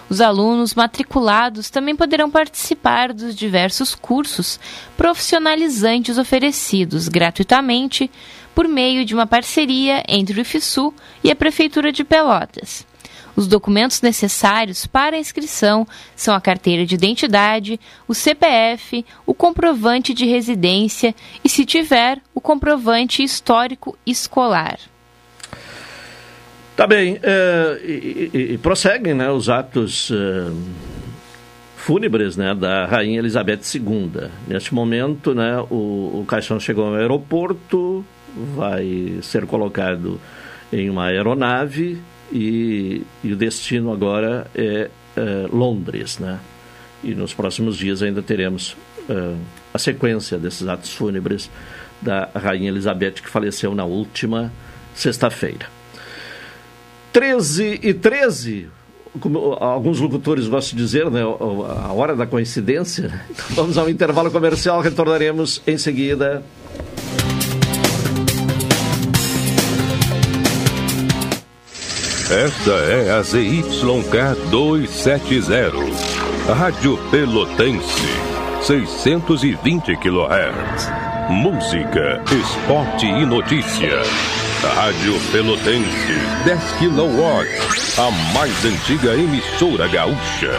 Os alunos matriculados também poderão participar dos diversos cursos profissionalizantes oferecidos gratuitamente por meio de uma parceria entre o IFSU e a Prefeitura de Pelotas. Os documentos necessários para a inscrição são a carteira de identidade, o CPF, o comprovante de residência e, se tiver, o comprovante histórico escolar. Tá bem, é, e, e, e, prosseguem né, os atos é, fúnebres né, da Rainha Elizabeth II. Neste momento, né, o, o caixão chegou ao aeroporto, vai ser colocado em uma aeronave e, e o destino agora é, é, Londres, né? E nos próximos dias ainda teremos é, a sequência desses atos fúnebres da Rainha Elizabeth, que faleceu na última sexta-feira. 13 e 13, como alguns locutores gostam de dizer, né, a hora da coincidência. Então vamos ao intervalo comercial, retornaremos em seguida. Esta é a ZYK 270, Rádio Pelotense, 620 kHz. Música, esporte e notícia. Rádio Pelotense, 10 kW, a mais antiga emissora gaúcha.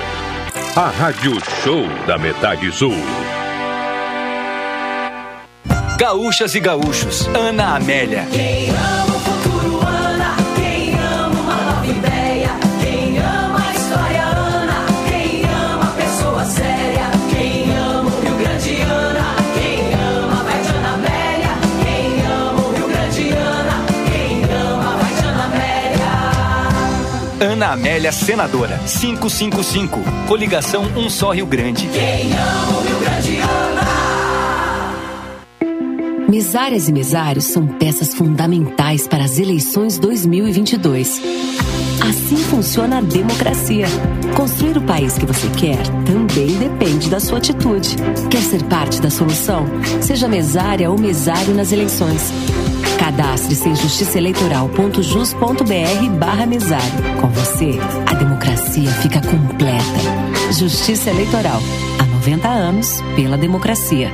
A Rádio Show da Metade Sul. Gaúchas e gaúchos, Ana Amélia. Ana Amélia Senadora, 555. Coligação Um Só Rio Grande. Quem ama o Rio Grande ama. Mesárias e mesários são peças fundamentais para as eleições 2022. Assim funciona a democracia. Construir o país que você quer também depende da sua atitude. Quer ser parte da solução? Seja mesária ou mesário nas eleições. Cadastre-se em justiçaeleitoral.jus.br barra mesário. Com você, a democracia fica completa. Justiça Eleitoral. Há 90 anos, pela democracia.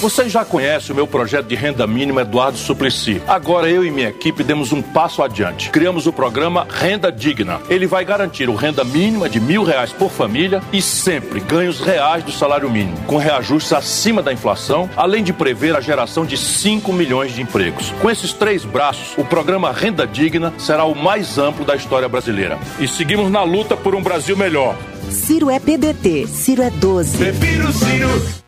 Você já conhece o meu projeto de renda mínima Eduardo Suplicy. Agora eu e minha equipe demos um passo adiante. Criamos o programa Renda Digna. Ele vai garantir o renda mínima de mil reais por família e sempre ganhos reais do salário mínimo, com reajustes acima da inflação, além de prever a geração de 5 milhões de empregos. Com esses três braços, o programa Renda Digna será o mais amplo da história brasileira. E seguimos na luta por um Brasil melhor. Ciro é PDT, Ciro é 12. Prefiro Ciro.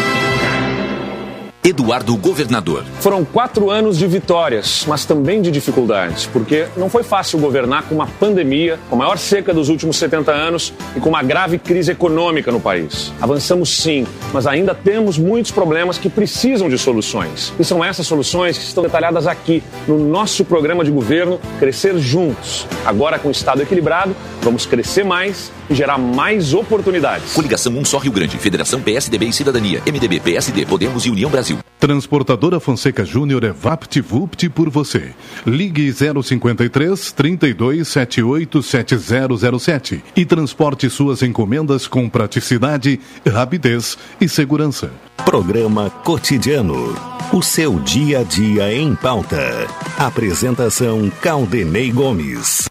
Eduardo Governador. Foram quatro anos de vitórias, mas também de dificuldades, porque não foi fácil governar com uma pandemia, com a maior seca dos últimos 70 anos e com uma grave crise econômica no país. Avançamos sim, mas ainda temos muitos problemas que precisam de soluções. E são essas soluções que estão detalhadas aqui no nosso programa de governo Crescer Juntos. Agora, com o Estado equilibrado, vamos crescer mais gerar mais oportunidades. Coligação Um Só Rio Grande, Federação PSDB e Cidadania, MDB, PSD, Podemos e União Brasil. Transportadora Fonseca Júnior é VaptVupt por você. Ligue 053 32 78 7007 e transporte suas encomendas com praticidade, rapidez e segurança. Programa Cotidiano. O seu dia a dia em pauta. Apresentação Caldenei Gomes.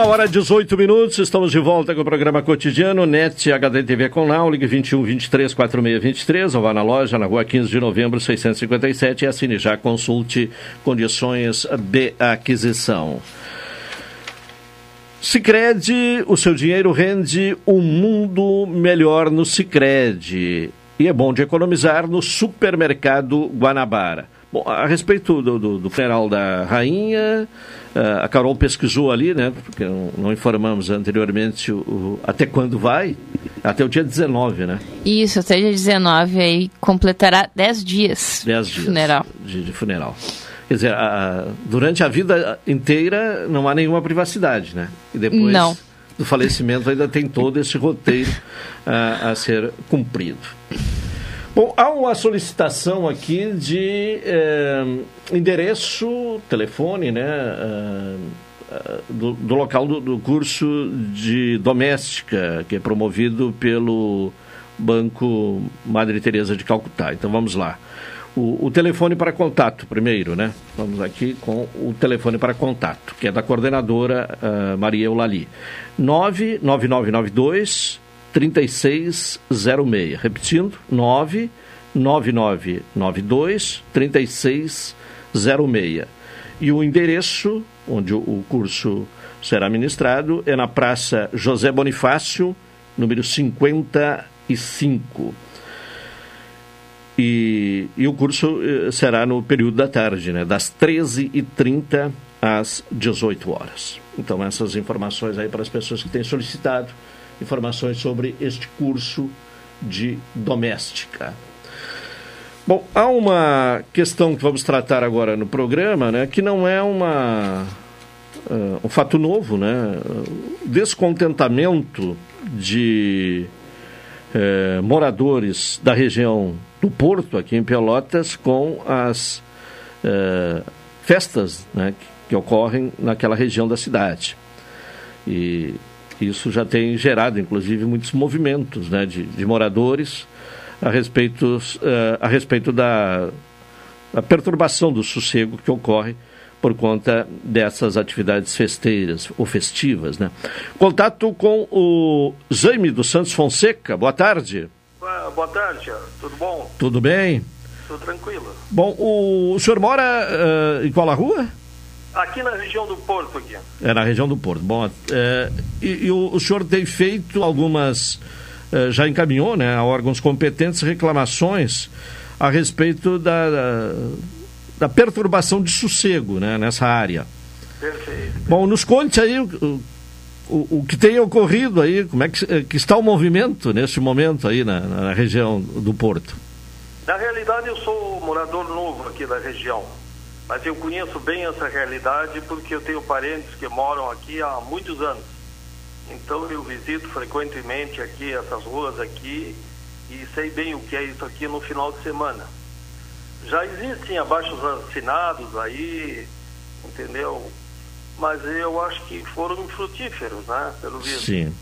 Uma hora e 18 minutos, estamos de volta com o programa cotidiano NET HD TV com Now, ligue 21 23 46 23 ou vá na loja na rua 15 de novembro 657 e assine já, consulte condições de aquisição. Sicredi, o seu dinheiro rende um mundo melhor no Sicredi e é bom de economizar no supermercado Guanabara. Bom, a respeito do, do, do funeral da rainha, uh, a Carol pesquisou ali, né? Porque não, não informamos anteriormente o, o, até quando vai. Até o dia 19, né? Isso, até o dia 19, aí completará 10 dias. 10 dias. Funeral. De, de funeral. Quer dizer, a, durante a vida inteira não há nenhuma privacidade, né? E depois Não. do falecimento ainda tem todo esse roteiro uh, a ser cumprido. Bom, há uma solicitação aqui de eh, endereço, telefone, né? eh, eh, do, do local do, do curso de doméstica, que é promovido pelo Banco Madre Teresa de Calcutá. Então vamos lá. O, o telefone para contato, primeiro, né? Vamos aqui com o telefone para contato, que é da coordenadora ah, Maria Eulali. 99992 3606. Repetindo, 99992 3606. E o endereço onde o, curso será ministrado é na Praça José Bonifácio, número 55. E E, e o curso eh, será no período da tarde, né? Das 13h30 às 18 horas. Então, essas informações aí para as pessoas que têm solicitado informações sobre este curso de doméstica. Bom, há uma questão que vamos tratar agora no programa, né, que não é uma, uh, um fato novo, né? Descontentamento de uh, moradores da região do Porto, aqui em Pelotas, com as uh, festas né, que, que ocorrem naquela região da cidade. E isso já tem gerado, inclusive, muitos movimentos né, de, de moradores a respeito, uh, a respeito da, da perturbação do sossego que ocorre por conta dessas atividades festeiras ou festivas. Né? Contato com o Jaime dos Santos Fonseca. Boa tarde. Boa tarde, tudo bom? Tudo bem? Tudo tranquilo. Bom, o, o senhor mora uh, em qual a rua? Aqui na região do Porto. Aqui. É, na região do Porto. Bom, é, e, e o, o, senhor tem feito algumas, é, já encaminhou né, a órgãos competentes reclamações a respeito da, da, da perturbação de sossego né, nessa área. Perfeito. Bom, nos conte aí o, o, o que tem ocorrido aí, como é que, que está o movimento neste momento aí na, na região do Porto. Na realidade, eu sou morador novo aqui da região mas eu conheço bem essa realidade porque eu tenho parentes que moram aqui há muitos anos. Então eu visito frequentemente aqui essas ruas aqui e sei bem o que é isso aqui no final de semana. Já existem abaixos assinados aí, entendeu? Mas eu acho que foram infrutíferos, né? Pelo visto. Sim.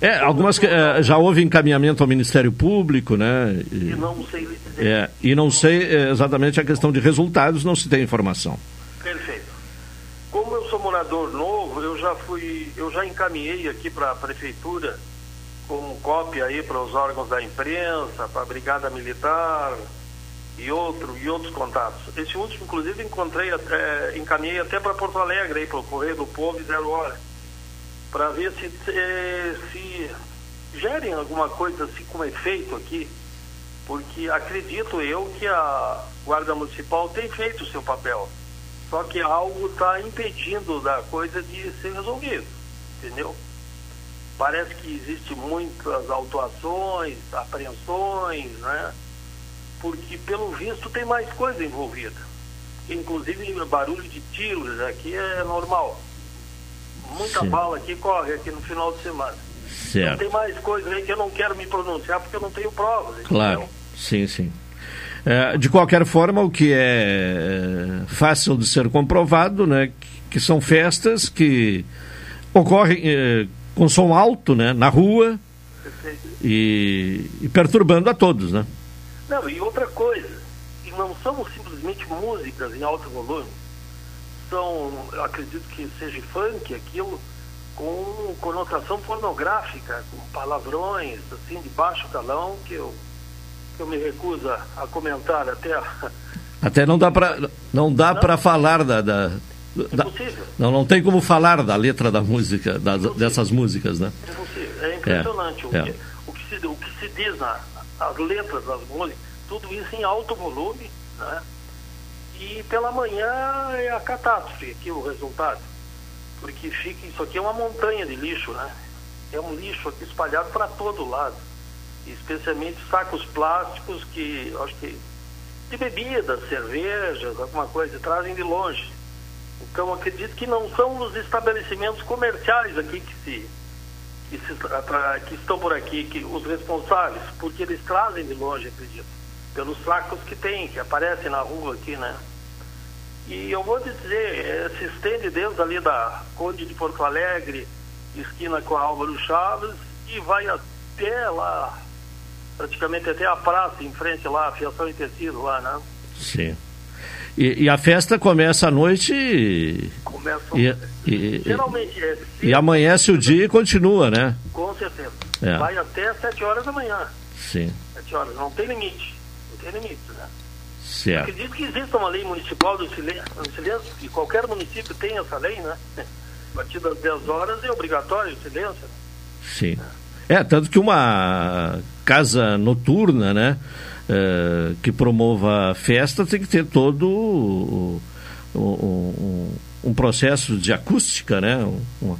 É, algumas é, já houve encaminhamento ao Ministério Público, né? E, e não sei. É, e não sei é, exatamente a questão de resultados, não se tem informação. Perfeito. Como eu sou morador novo, eu já fui, eu já encaminhei aqui para a prefeitura com cópia aí para os órgãos da imprensa, para a Brigada Militar e outro e outros contatos. Esse último, inclusive, encontrei, é, encaminhei até para Porto Alegre, para o Correio do Povo e Zero Hora para ver se, se, se gerem alguma coisa assim como efeito aqui, porque acredito eu que a Guarda Municipal tem feito o seu papel. Só que algo está impedindo da coisa de ser resolvido, entendeu? Parece que existe muitas autuações, apreensões, né? Porque pelo visto tem mais coisa envolvida. Inclusive barulho de tiros aqui é normal muita bala que corre aqui no final de semana. Certo. tem mais coisas aí que eu não quero me pronunciar porque eu não tenho provas. Claro, sim, sim. É, de qualquer forma, o que é fácil de ser comprovado, né, que, são festas que ocorrem é, com som alto, né, na rua e, e, perturbando a todos, né? Não, e outra coisa, não são simplesmente músicas em alto volume, são, eu acredito que seja funk, aquilo com conotação pornográfica, com palavrões, assim, de baixo calão, que eu, que eu me recuso a comentar até. Até não dá para não dá para falar da, da, da não não tem como falar da letra da música da, dessas músicas, né? Impossível. É impressionante é, o, Que, o, que se, o que se diz na, as letras das músicas, tudo isso em alto volume, né? E pela manhã é a catástrofe aqui o resultado. Porque fica, isso aqui é uma montanha de lixo, né? É um lixo aqui espalhado para todo lado. Especialmente sacos plásticos que acho que de bebidas, cervejas, alguma coisa, trazem de longe. Então acredito que não são os estabelecimentos comerciais aqui que se que, se, que estão por aqui, que os responsáveis, porque eles trazem de longe, acredito, pelos sacos que tem, que aparecem na rua aqui, né? E eu vou dizer, é, se estende desde ali da Conde de Porto Alegre, esquina com a Álvaro Chaves, e vai até lá, praticamente até a praça, em frente lá, a fiação em tecido lá, né? Sim. E, e, a festa começa à noite e. Começa. E, e, geralmente é. E amanhece o dia e continua, né? Com certeza. É. Vai até 7 horas da manhã. Sim. 7 horas. Não tem limite. Não tem limite, né? Certo. Acredito que exista uma lei municipal do silêncio, que qualquer município tem essa lei, né? A partir das 10 horas é obrigatório o silêncio. Sim. É, tanto que uma casa noturna, né? uh, que promova festa tem que ter todo o, o, o, um processo de acústica, né? Um,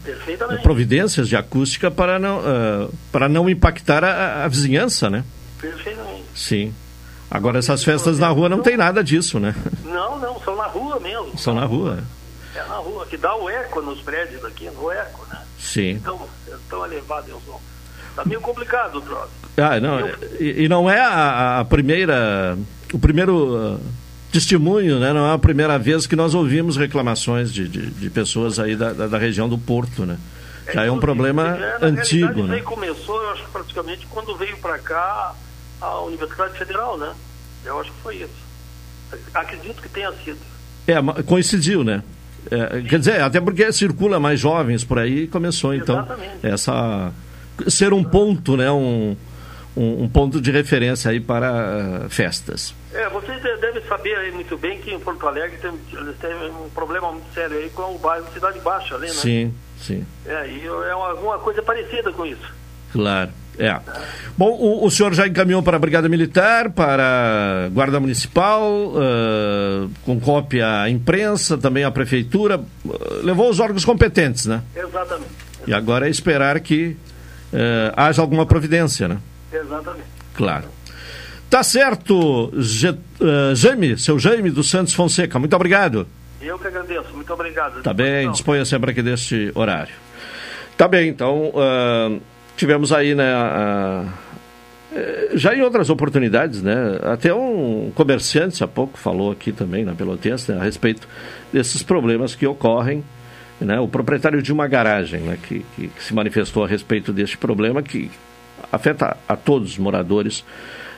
providências de acústica para não, uh, para não impactar a, a, vizinhança, né? Perfeitamente. Sim. Agora essas festas na rua não tem nada disso, né? Não, não, são na rua mesmo. São na rua. É na rua, que dá o eco nos prédios aqui, no eco, né? Sim. Então, é tão elevado o som. Tá meio complicado o troço. Ah, não, e, e, não é a, a primeira, o primeiro uh, testemunho, né? Não é a primeira vez que nós ouvimos reclamações de, de, de pessoas aí da, da, da, região do Porto, né? Já é, é um problema é, antigo, né? Isso aí começou, eu acho praticamente quando veio para cá a Universidade Federal, né? Eu acho que foi isso. Acredito que tenha sido. É, coincidiu, né? É, quer dizer, até porque circula mais jovens por aí começou então Exatamente. essa ser um ponto, né? Um, um, um ponto de referência aí para uh, festas. É, vocês devem saber aí muito bem que em Porto Alegre tem, tem um problema muito sério aí com o bairro Cidade Baixa ali, né? Sim, sim. É, e é uma, alguma coisa parecida com isso. Claro. É. Bom, o, o, senhor já encaminhou para a Brigada Militar, para a Guarda Municipal, uh, com cópia à imprensa, também à Prefeitura, uh, levou os órgãos competentes, né? Exatamente. E agora é esperar que uh, haja alguma providência, né? Exatamente. Claro. Tá certo, Jaime, seu Jaime dos Santos Fonseca, muito obrigado. Eu que agradeço, muito obrigado. Tá bem, disponha sempre aqui deste horário. Tá bem, então tivemos aí, né, a, a, já em outras oportunidades, né, até um comerciante há pouco falou aqui também na Pelotense né, a respeito desses problemas que ocorrem, né, o proprietário de uma garagem, né, que, que, se manifestou a respeito deste problema que afeta a todos os moradores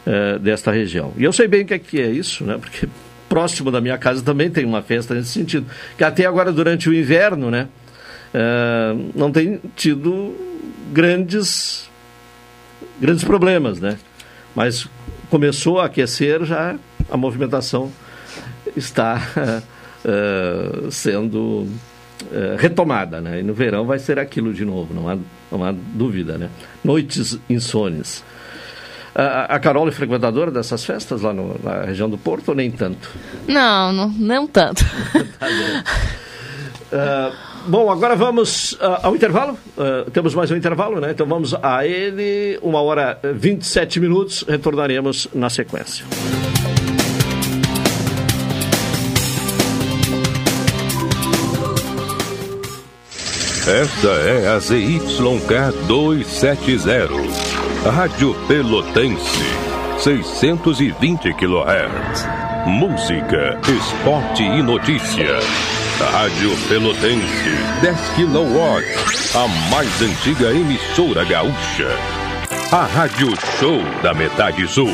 uh, desta região. E eu sei bem o que é, que é isso, né, porque próximo da minha casa também tem uma festa nesse sentido, que até agora durante o inverno, né, uh, não tem tido grandes, grandes problemas, né? Mas começou a aquecer, já a movimentação está uh, sendo uh, retomada, né? E no verão vai ser aquilo de novo, não há, não há dúvida, né? Noites insones. A, a Carol é frequentadora dessas festas lá no, na região do Porto ou nem tanto? Não, não, não tanto. tá uh, Bom, agora vamos uh, ao intervalo. Uh, temos mais um intervalo, né? Então vamos a ele, uma hora e 27 minutos. Retornaremos na sequência. Esta é a ZYK 270, Rádio Pelotense, 620 kHz. Música, esporte e notícia. Rádio Pelotense, 10 kW, a mais antiga emissora gaúcha. A Rádio Show da Metade Sul.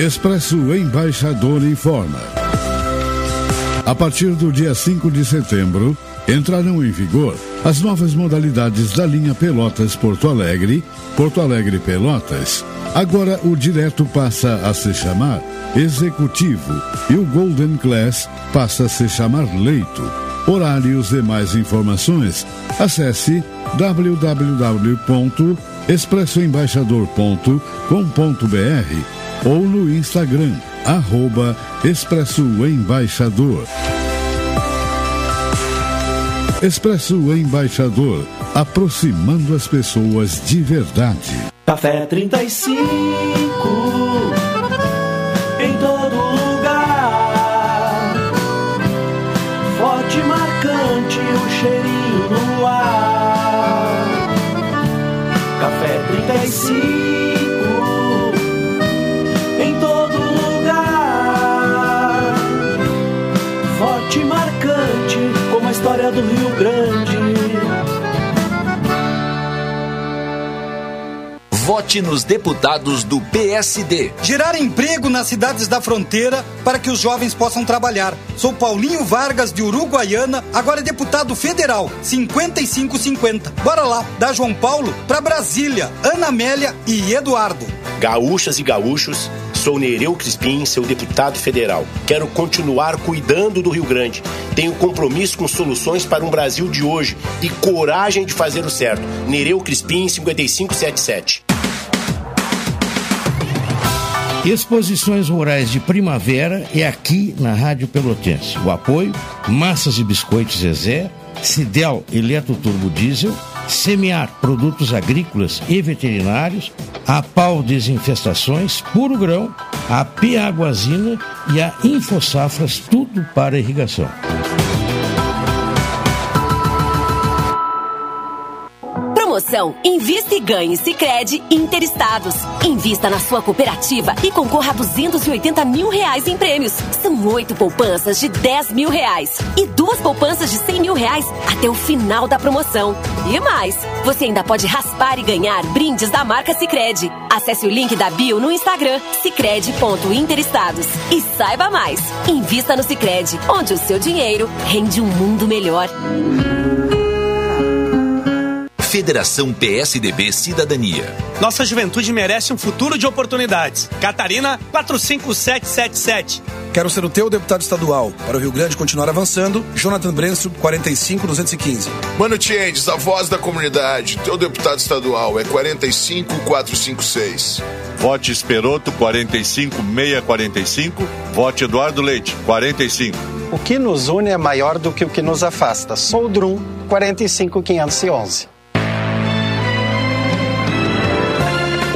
Expresso Embaixador informa. A partir do dia 5 de setembro, entrarão em vigor as novas modalidades da linha Pelotas Porto Alegre, Porto Alegre Pelotas. Agora o direto passa a se chamar Executivo e o Golden Class passa a se chamar Leito. Horários e mais informações, acesse www.expressoembaixador.com.br ou no Instagram, arroba Expresso Embaixador. Expresso Embaixador, aproximando as pessoas de verdade. Café 35 Vote nos deputados do PSD. Gerar emprego nas cidades da fronteira para que os jovens possam trabalhar. Sou Paulinho Vargas de Uruguaiana, agora deputado federal, 5550. Bora lá, da João Paulo para Brasília, Ana Amélia e Eduardo. Gaúchas e gaúchos Sou Nereu Crispim, seu deputado federal. Quero continuar cuidando do Rio Grande. Tenho compromisso com soluções para um Brasil de hoje e coragem de fazer o certo. Nereu Crispim, 5577. Exposições Rurais de Primavera é aqui na Rádio Pelotense. O apoio: Massas e Biscoitos Zezé, Cidel Eletroturbo Diesel, Semear Produtos Agrícolas e Veterinários, a Pau Desinfestações, Puro Grão, a Piaguazina e a Infosafras, tudo para irrigação. Promoção Invista e Ganhe Sicredi Interestados. Invista na sua cooperativa e concorra a 280 mil reais em prêmios. São oito poupanças de 10 mil reais e duas poupanças de 100 mil reais até o final da promoção. E mais, você ainda pode raspar e ganhar brindes da marca Sicredi. Acesse o link da bio no Instagram sicredi.interestados e saiba mais. Invista no Sicredi, onde o seu dinheiro rende um mundo melhor. Federação PSDB Cidadania. Nossa juventude merece um futuro de oportunidades. Catarina 45777. Quero ser o teu deputado estadual. Para o Rio Grande continuar avançando, Jonathan Brenço, 45215. Mano Tiendes, a voz da comunidade. Teu deputado estadual é 45456. Vote Esperoto 45645. Vote Eduardo Leite 45. O que nos une é maior do que o que nos afasta. Sou o Drum 45511.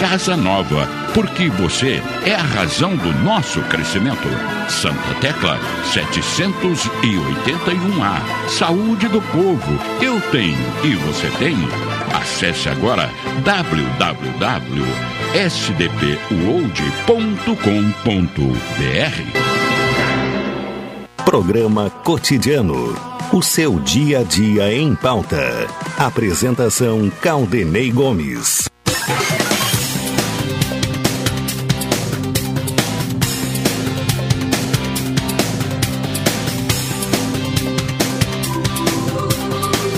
casa nova, porque você é a razão do nosso crescimento. Santa Tecla 781A. Saúde do povo, eu tenho e você tem. Acesse agora www.sdpworld.com.br. Programa Cotidiano. O seu dia a dia em pauta. Apresentação Caldenei Gomes.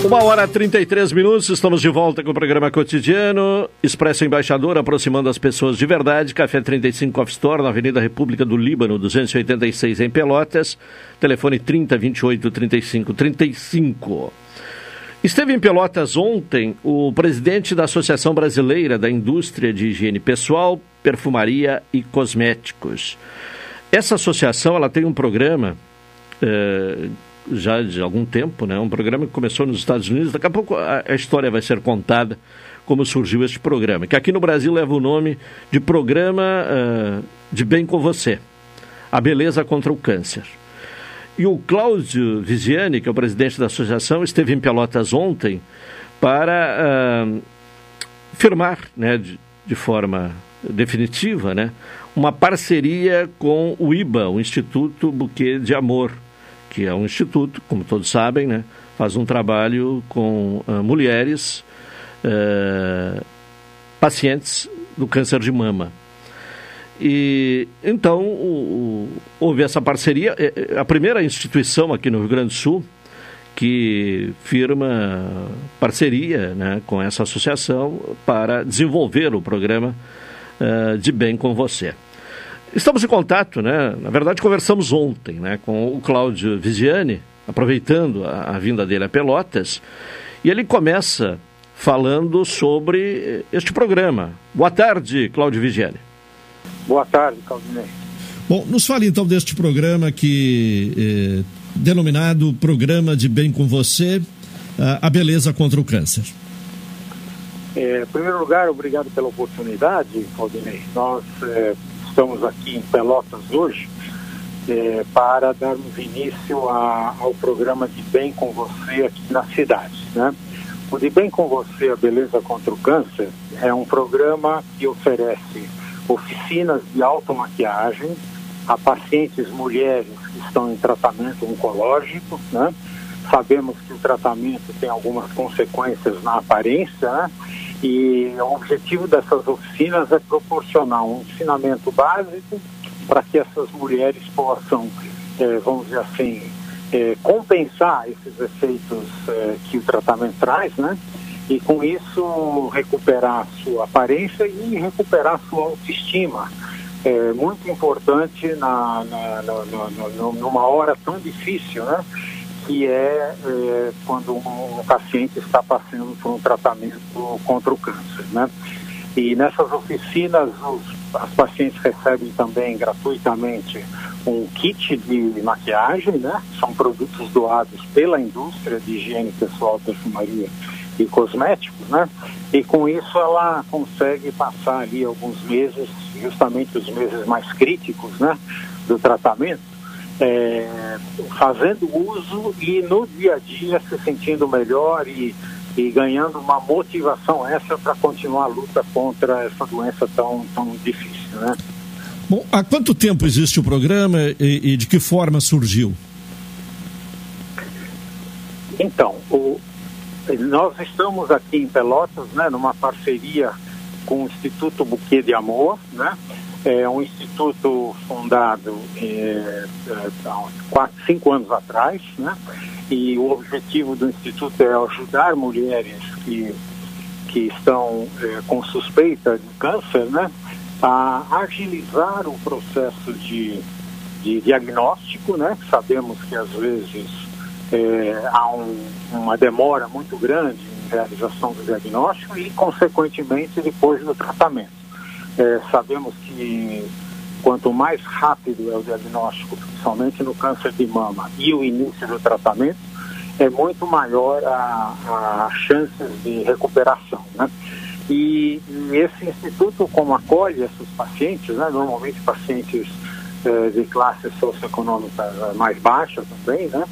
Uma hora e 33 minutos, estamos de volta com o programa cotidiano. Expresso Embaixador, aproximando as pessoas de verdade. Café 35 Off Store, na Avenida República do Líbano, 286 em Pelotas. Telefone 30 28 35 35. Esteve em Pelotas ontem o presidente da Associação Brasileira da Indústria de Higiene Pessoal, Perfumaria e Cosméticos. Essa associação ela tem um programa. Eh, já de algum tempo, né? Um programa que começou nos Estados Unidos. Daqui a pouco a, a, história vai ser contada como surgiu este programa, que aqui no Brasil leva o nome de Programa uh, de Bem com Você, a beleza contra o câncer. E o Cláudio Viziani, que é o presidente da associação, esteve em Pelotas ontem para uh, firmar, né, de, de forma definitiva, né, uma parceria com o IBA, o Instituto Buquê de Amor, que é um instituto, como todos sabem, né, faz um trabalho com uh, mulheres uh, pacientes do câncer de mama. E então o, o, houve essa parceria, a primeira instituição aqui no Rio Grande do Sul que firma parceria né, com essa associação para desenvolver o programa uh, de Bem com Você. Estamos em contato, né? Na verdade, conversamos ontem né, com o Cláudio Viziani, aproveitando a, a vinda dele a Pelotas, e ele começa falando sobre este programa. Boa tarde, Cláudio Vigiani. Boa tarde, Claudinei. Bom, nos fale então deste programa que eh, denominado Programa de Bem com Você, a beleza contra o câncer. É, em primeiro lugar, obrigado pela oportunidade, Claudinei. Nós é, estamos aqui em Pelotas hoje é, para darmos início a, ao programa de Bem com Você aqui na cidade. Né? O de Bem com Você, a Beleza contra o Câncer, é um programa que oferece oficinas de automaquiagem a pacientes mulheres que estão em tratamento oncológico, né? Sabemos que o tratamento tem algumas consequências na aparência, né? E o objetivo dessas oficinas é proporcionar um ensinamento básico para que essas mulheres possam, eh, vamos dizer assim, eh, compensar esses efeitos eh, que o tratamento traz, né? E com isso recuperar sua aparência e recuperar sua autoestima. É muito importante na, na, na, na numa hora tão difícil, né? Que é, é, quando um paciente está passando por um tratamento contra o câncer, né? E nessas oficinas, os, as pacientes recebem também gratuitamente um kit de maquiagem, né? São produtos doados pela indústria de higiene pessoal, perfumaria e cosméticos, né? E com isso ela consegue passar ali alguns meses, justamente os meses mais críticos, né? Do tratamento, é, fazendo uso e no dia a dia se sentindo melhor e, e ganhando uma motivação essa para continuar a luta contra essa doença tão, tão difícil, né? Bom, há quanto tempo existe o programa e, e de que forma surgiu? Então, o, nós estamos aqui em Pelotas, né, numa parceria com o Instituto Buquê de Amor, né? É um instituto fundado é, é, há quatro, cinco anos atrás, né? E o objetivo do instituto é ajudar mulheres que, que estão é, com suspeita de câncer, né? A agilizar o processo de, de diagnóstico, né? Sabemos que às vezes é, há um, uma demora muito grande em realização do diagnóstico e, consequentemente, depois do tratamento. É, sabemos que quanto mais rápido é o diagnóstico, principalmente no câncer de mama, e o início do tratamento, é muito maior a, a chances de recuperação, né? E, e, esse instituto, como acolhe esses pacientes, né, normalmente pacientes eh, de classe socioeconômica mais baixa também, né,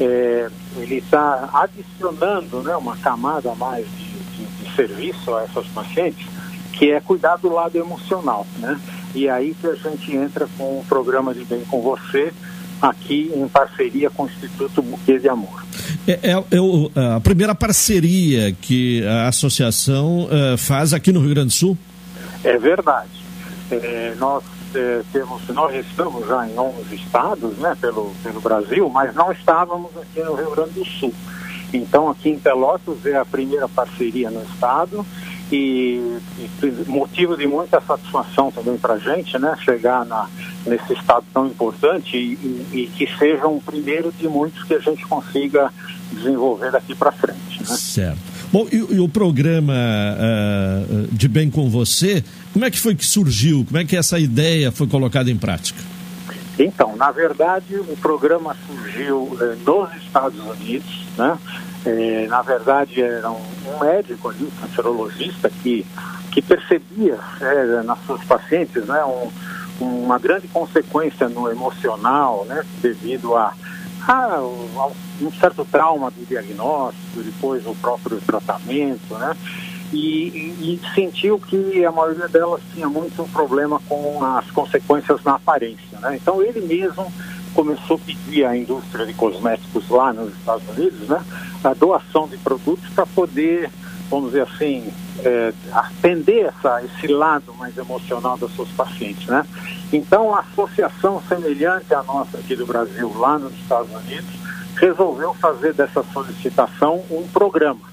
é, ele está adicionando né, uma camada a mais de, de, de serviço a essas pacientes, que é cuidar do lado emocional, né? E aí que a gente entra com o programa de Bem com Você, aqui em parceria com o Instituto Buquê de Amor. É, é, é, a primeira parceria que a associação uh, faz aqui no Rio Grande do Sul? É verdade. É, nós é, temos, nós estamos já em 11 estados, né, pelo, pelo Brasil, mas não estávamos aqui no Rio Grande do Sul. Então, aqui em Pelotas é a primeira parceria no estado e, e motivo de muita satisfação também para a gente, né? Chegar na, nesse estado tão importante e, e, e, que seja um primeiro de muitos que a gente consiga desenvolver daqui para frente. Né? Certo. Bom, e, e o programa uh, de Bem com Você, como é que foi que surgiu? Como é que essa ideia foi colocada em prática? Então, na verdade, o programa surgiu eh, nos Estados Unidos, né? É, na verdade, era um, médico ali, um cancerologista, que, que percebia é, nas suas pacientes né, um, uma grande consequência no emocional, né, devido a, a, a, um certo trauma do diagnóstico, depois o próprio tratamento, né, e, e, e sentiu que a maioria delas tinha muito problema com as consequências na aparência. Né. Então, ele mesmo começou a pedir à indústria de cosméticos lá nos Estados Unidos, né, a doação de produtos para poder, vamos dizer assim, é, atender essa, esse lado mais emocional das suas pacientes, né? Então, a associação semelhante à nossa aqui do Brasil, lá nos Estados Unidos, resolveu fazer dessa solicitação um programa.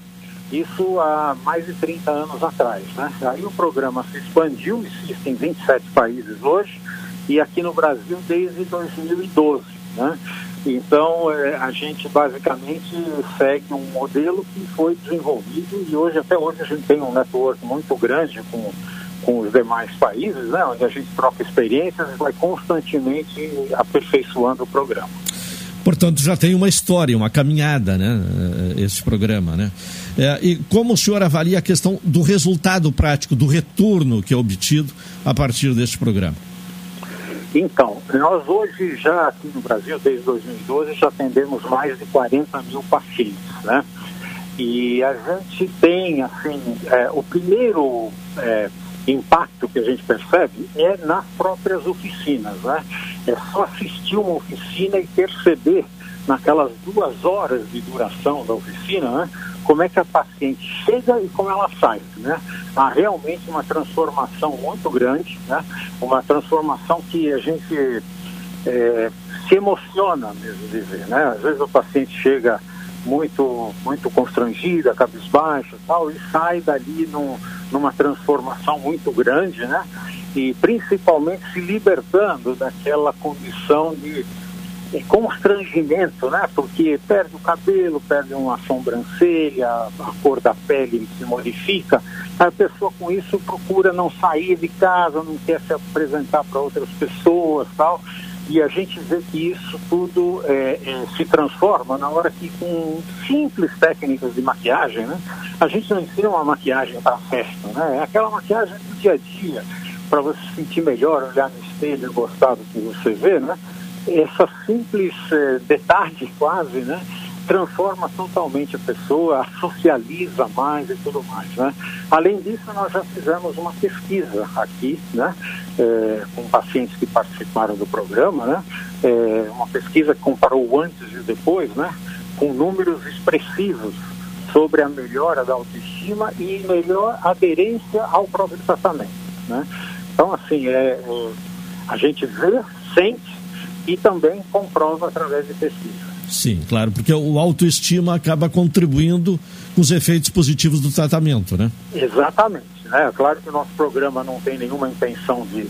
Isso há mais de 30 anos atrás, né? Aí o programa se expandiu, existe em 27 países hoje, e aqui no Brasil desde 2012. Né? Então, é, a gente basicamente segue um modelo que foi desenvolvido e hoje, até hoje, a gente tem um network muito grande com, com os demais países, né, onde a gente troca experiências e vai constantemente aperfeiçoando o programa. Portanto, já tem uma história, uma caminhada, né, esse programa, né? É, e como o senhor avalia a questão do resultado prático, do retorno que é obtido a partir deste programa? Então, nós hoje já aqui no Brasil, desde 2012, já atendemos mais de 40 mil pacientes, né? E a gente tem, assim, é, o primeiro é, impacto que a gente percebe é nas próprias oficinas, né? É só assistir uma oficina e perceber naquelas duas horas de duração da oficina, né? Como é que a paciente chega e como ela sai, né? Há realmente uma transformação muito grande, né? Uma transformação que a gente é, se emociona mesmo de ver, né? Às vezes o paciente chega muito muito constrangida, cabisbaixa tal, e sai dali num, numa transformação muito grande, né? E principalmente se libertando daquela condição de constrangimento, né? Porque perde o cabelo, perde uma sobrancelha, a cor da pele se modifica. A pessoa com isso procura não sair de casa, não quer se apresentar para outras pessoas, tal e a gente vê que isso tudo é, é, se transforma na hora que com simples técnicas de maquiagem, né? A gente não ensina uma maquiagem para festa, né? É aquela maquiagem do dia a dia, para você se sentir melhor, olhar no espelho e gostar do que você vê, né? Essa simples é, detalhe quase, né? transforma totalmente a pessoa, a socializa mais e tudo mais, né? Além disso, nós já fizemos uma pesquisa aqui, né? É, com pacientes que participaram do programa, né? É, uma pesquisa que comparou antes e depois, né? Com números expressivos sobre a melhora da autoestima e melhor aderência ao próprio tratamento, né? Então, assim, é a gente vê, sente e também comprova através de pesquisa. Sim, claro, porque o autoestima acaba contribuindo com os efeitos positivos do tratamento, né? Exatamente. Né? Claro que o nosso programa não tem nenhuma intenção de,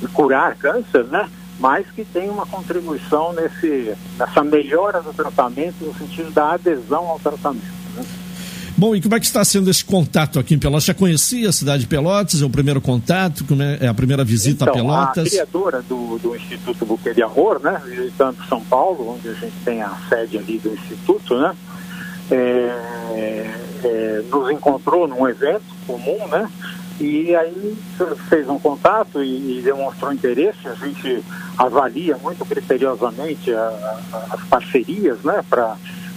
de curar câncer, né? Mas que tem uma contribuição nesse, nessa melhora do tratamento no sentido da adesão ao tratamento. Né? Bom, e como é que está sendo esse contato aqui em Pelotas? Já conhecia a cidade de Pelotas? É o primeiro contato? Como é, é a primeira visita então, a Pelotas? A criadora do, do Instituto Buquê de Amor, né? Visitando São Paulo, onde a gente tem a sede ali do Instituto, né? É, é, nos encontrou num evento comum, né? E aí fez um contato e, e demonstrou interesse. A gente avalia muito criteriosamente a, a, as parcerias, né? Para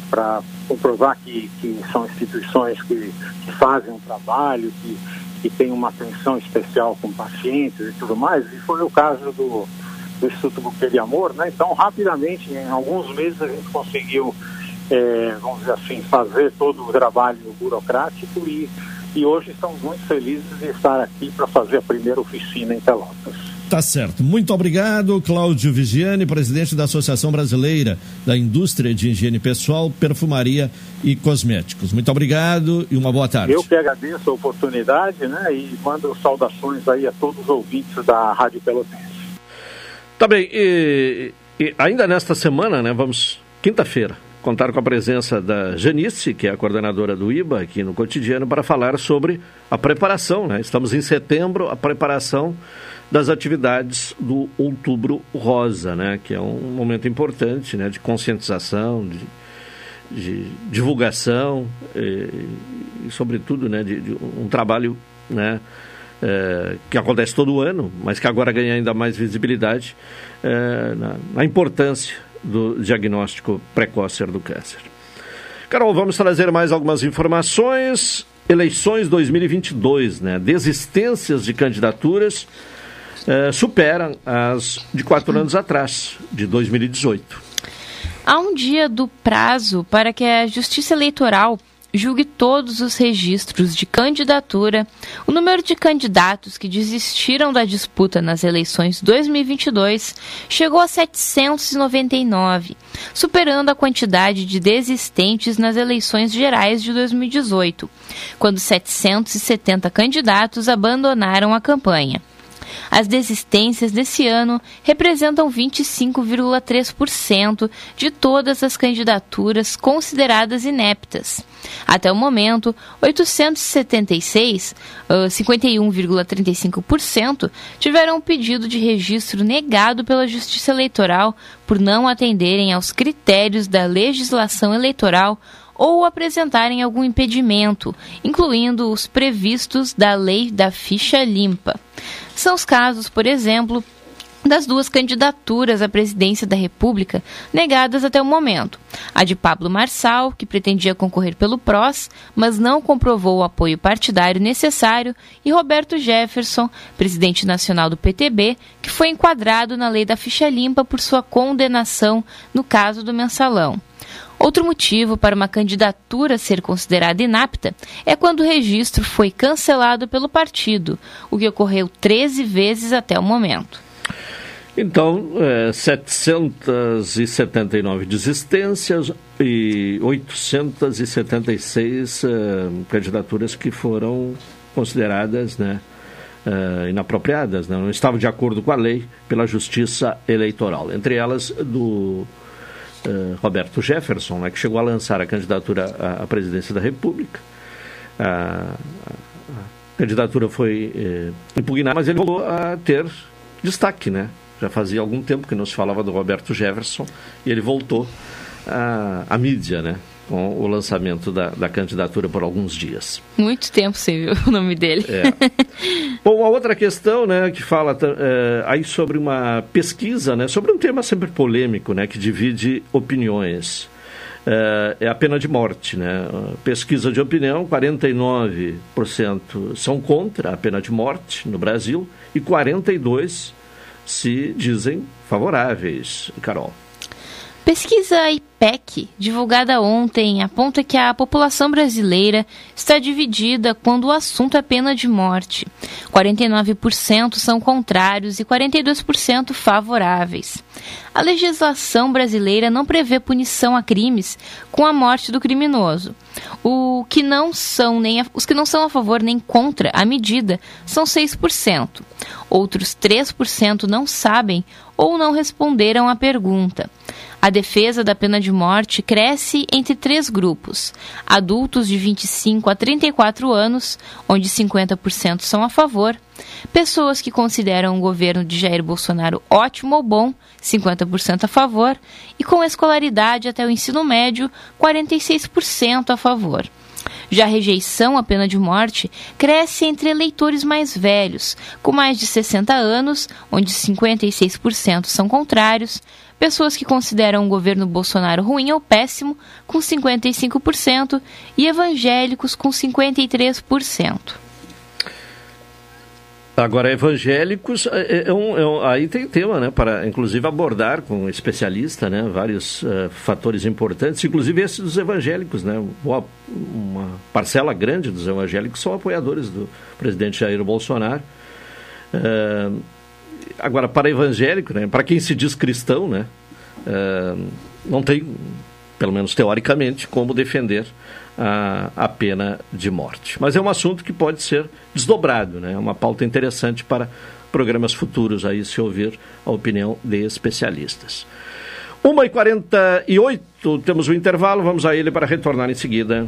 para comprovar que, que são instituições que, que fazem um trabalho, que, que têm uma atenção especial com pacientes e tudo mais, e foi o caso do, do Instituto Buquê de Amor, né? Então, rapidamente, em alguns meses, a gente conseguiu, é, vamos dizer assim, fazer todo o trabalho burocrático e, e hoje estamos muito felizes de estar aqui para fazer a primeira oficina em Pelotas. Tá certo. Muito obrigado, Cláudio Vigiani, presidente da Associação Brasileira da Indústria de Higiene Pessoal, Perfumaria e Cosméticos. Muito obrigado e uma boa tarde. Eu que agradeço a oportunidade, né, e mando saudações aí a todos os ouvintes da Rádio Pelotense. Tá bem, e, e ainda nesta semana, né, vamos, quinta-feira, contar com a presença da Janice, que é a coordenadora do IBA aqui no cotidiano, para falar sobre a preparação, né? Estamos em setembro, a preparação das atividades do Outubro Rosa, né, que é um momento importante né, de conscientização, de, de divulgação e, e, sobretudo, né, de, de um trabalho né, é, que acontece todo ano, mas que agora ganha ainda mais visibilidade é, na, na importância do diagnóstico precoce do câncer. Carol, vamos trazer mais algumas informações. Eleições 2022, né? Desistências de candidaturas eh, superam as de quatro anos atrás, de 2018. Há um dia do prazo para que a Justiça Eleitoral julgue todos os registros de candidatura, o número de candidatos que desistiram da disputa nas eleições 2022 chegou a 799, superando a quantidade de desistentes nas eleições gerais de 2018, quando 770 candidatos abandonaram a campanha. As desistências desse ano representam 25,3% de todas as candidaturas consideradas ineptas. Até o momento, 876, 51,35%, tiveram o pedido de registro negado pela Justiça Eleitoral por não atenderem aos critérios da legislação eleitoral ou apresentarem algum impedimento, incluindo os previstos da lei da ficha limpa. São os casos, por exemplo, das duas candidaturas à presidência da República negadas até o momento. A de Pablo Marçal, que pretendia concorrer pelo PROS, mas não comprovou o apoio partidário necessário, e Roberto Jefferson, presidente nacional do PTB, que foi enquadrado na lei da ficha limpa por sua condenação no caso do mensalão. Outro motivo para uma candidatura ser considerada inapta é quando o registro foi cancelado pelo partido, o que ocorreu 13 vezes até o momento. Então, é, 779 desistências e 876 é, candidaturas que foram consideradas né, é, inapropriadas, né, não estavam de acordo com a lei pela Justiça Eleitoral. Entre elas, do é, Roberto Jefferson, né, que chegou a lançar a candidatura à, presidência da República. A, a candidatura foi é, impugnada, mas ele voltou a ter destaque, né? Já fazia algum tempo que não se falava do Roberto Jefferson e ele voltou à, à mídia, né? Com o lançamento da, da, candidatura por alguns dias. Muito tempo sem o nome dele. É. Bom, a outra questão, né, que fala é, aí sobre uma pesquisa, né, sobre um tema sempre polêmico, né, que divide opiniões. É, é a pena de morte, né? Pesquisa de opinião, 49% são contra a pena de morte no Brasil e 42% se dizem favoráveis, Carol. Pesquisa IPEC, divulgada ontem, aponta que a população brasileira está dividida quando o assunto é pena de morte. 49% são contrários e 42% favoráveis. A legislação brasileira não prevê punição a crimes com a morte do criminoso. O que não são nem a, os que não são a favor nem contra a medida são 6%. Outros 3% não sabem ou não responderam à pergunta. A defesa da pena de morte cresce entre três grupos: adultos de 25 a 34 anos, onde 50% são a favor, pessoas que consideram o governo de Jair Bolsonaro ótimo ou bom, 50% a favor, e com escolaridade até o ensino médio, 46% a favor. Já a rejeição à pena de morte cresce entre eleitores mais velhos, com mais de 60 anos, onde 56% são contrários, pessoas que consideram o governo Bolsonaro ruim ou péssimo, com 55%, e evangélicos, com 53%. Agora, evangélicos, é, é, é um, é um, aí tem tema, né, para inclusive abordar com um especialista, né, vários uh, fatores importantes, inclusive esses dos evangélicos, né, uma, uma, parcela grande dos evangélicos são apoiadores do presidente Jair Bolsonaro. Uh, agora, para evangélico, né, para quem se diz cristão, né, uh, não tem, pelo menos teoricamente, como defender a, a pena de morte. Mas é um assunto que pode ser desdobrado, né? é uma pauta interessante para programas futuros, aí se ouvir a opinião de especialistas. 1h48, temos o um intervalo, vamos a ele para retornar em seguida.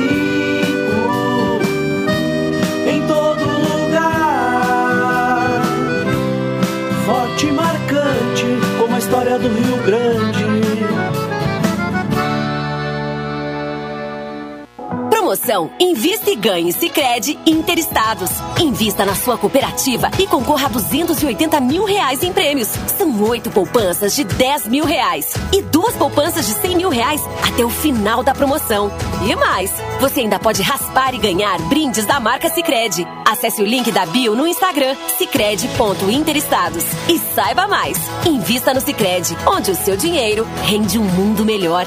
35 em todo lugar. Forte e marcante como a história do Rio Grande. Promoção Invista e Ganhe Sicredi Interestados. Invista na sua cooperativa e concorra a 280 mil reais em prêmios. São oito poupanças de 10 mil reais e duas poupanças de 100 mil reais até o final da promoção. E mais, você ainda pode raspar e ganhar brindes da marca Sicredi. Acesse o link da bio no Instagram sicredi.interestados e saiba mais. Invista no Sicredi, onde o seu dinheiro rende um mundo melhor.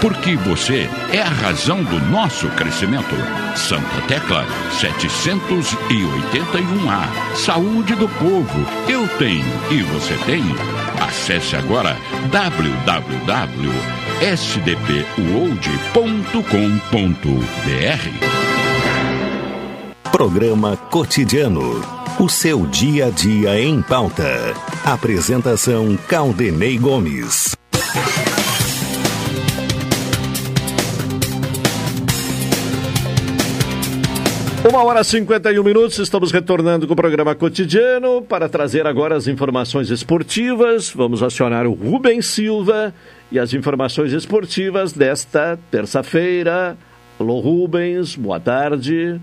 porque você é a razão do nosso crescimento. Santa Tecla 781A. Saúde do povo, eu tenho e você tem. Acesse agora www.sdpuold.com.br. Programa Cotidiano. O seu dia a dia em pauta. Apresentação Caldenei Gomes. Uma hora e 51 minutos, estamos retornando com o programa cotidiano para trazer agora as informações esportivas. Vamos acionar o Rubens Silva e as informações esportivas desta terça-feira. Alô, Rubens, boa tarde.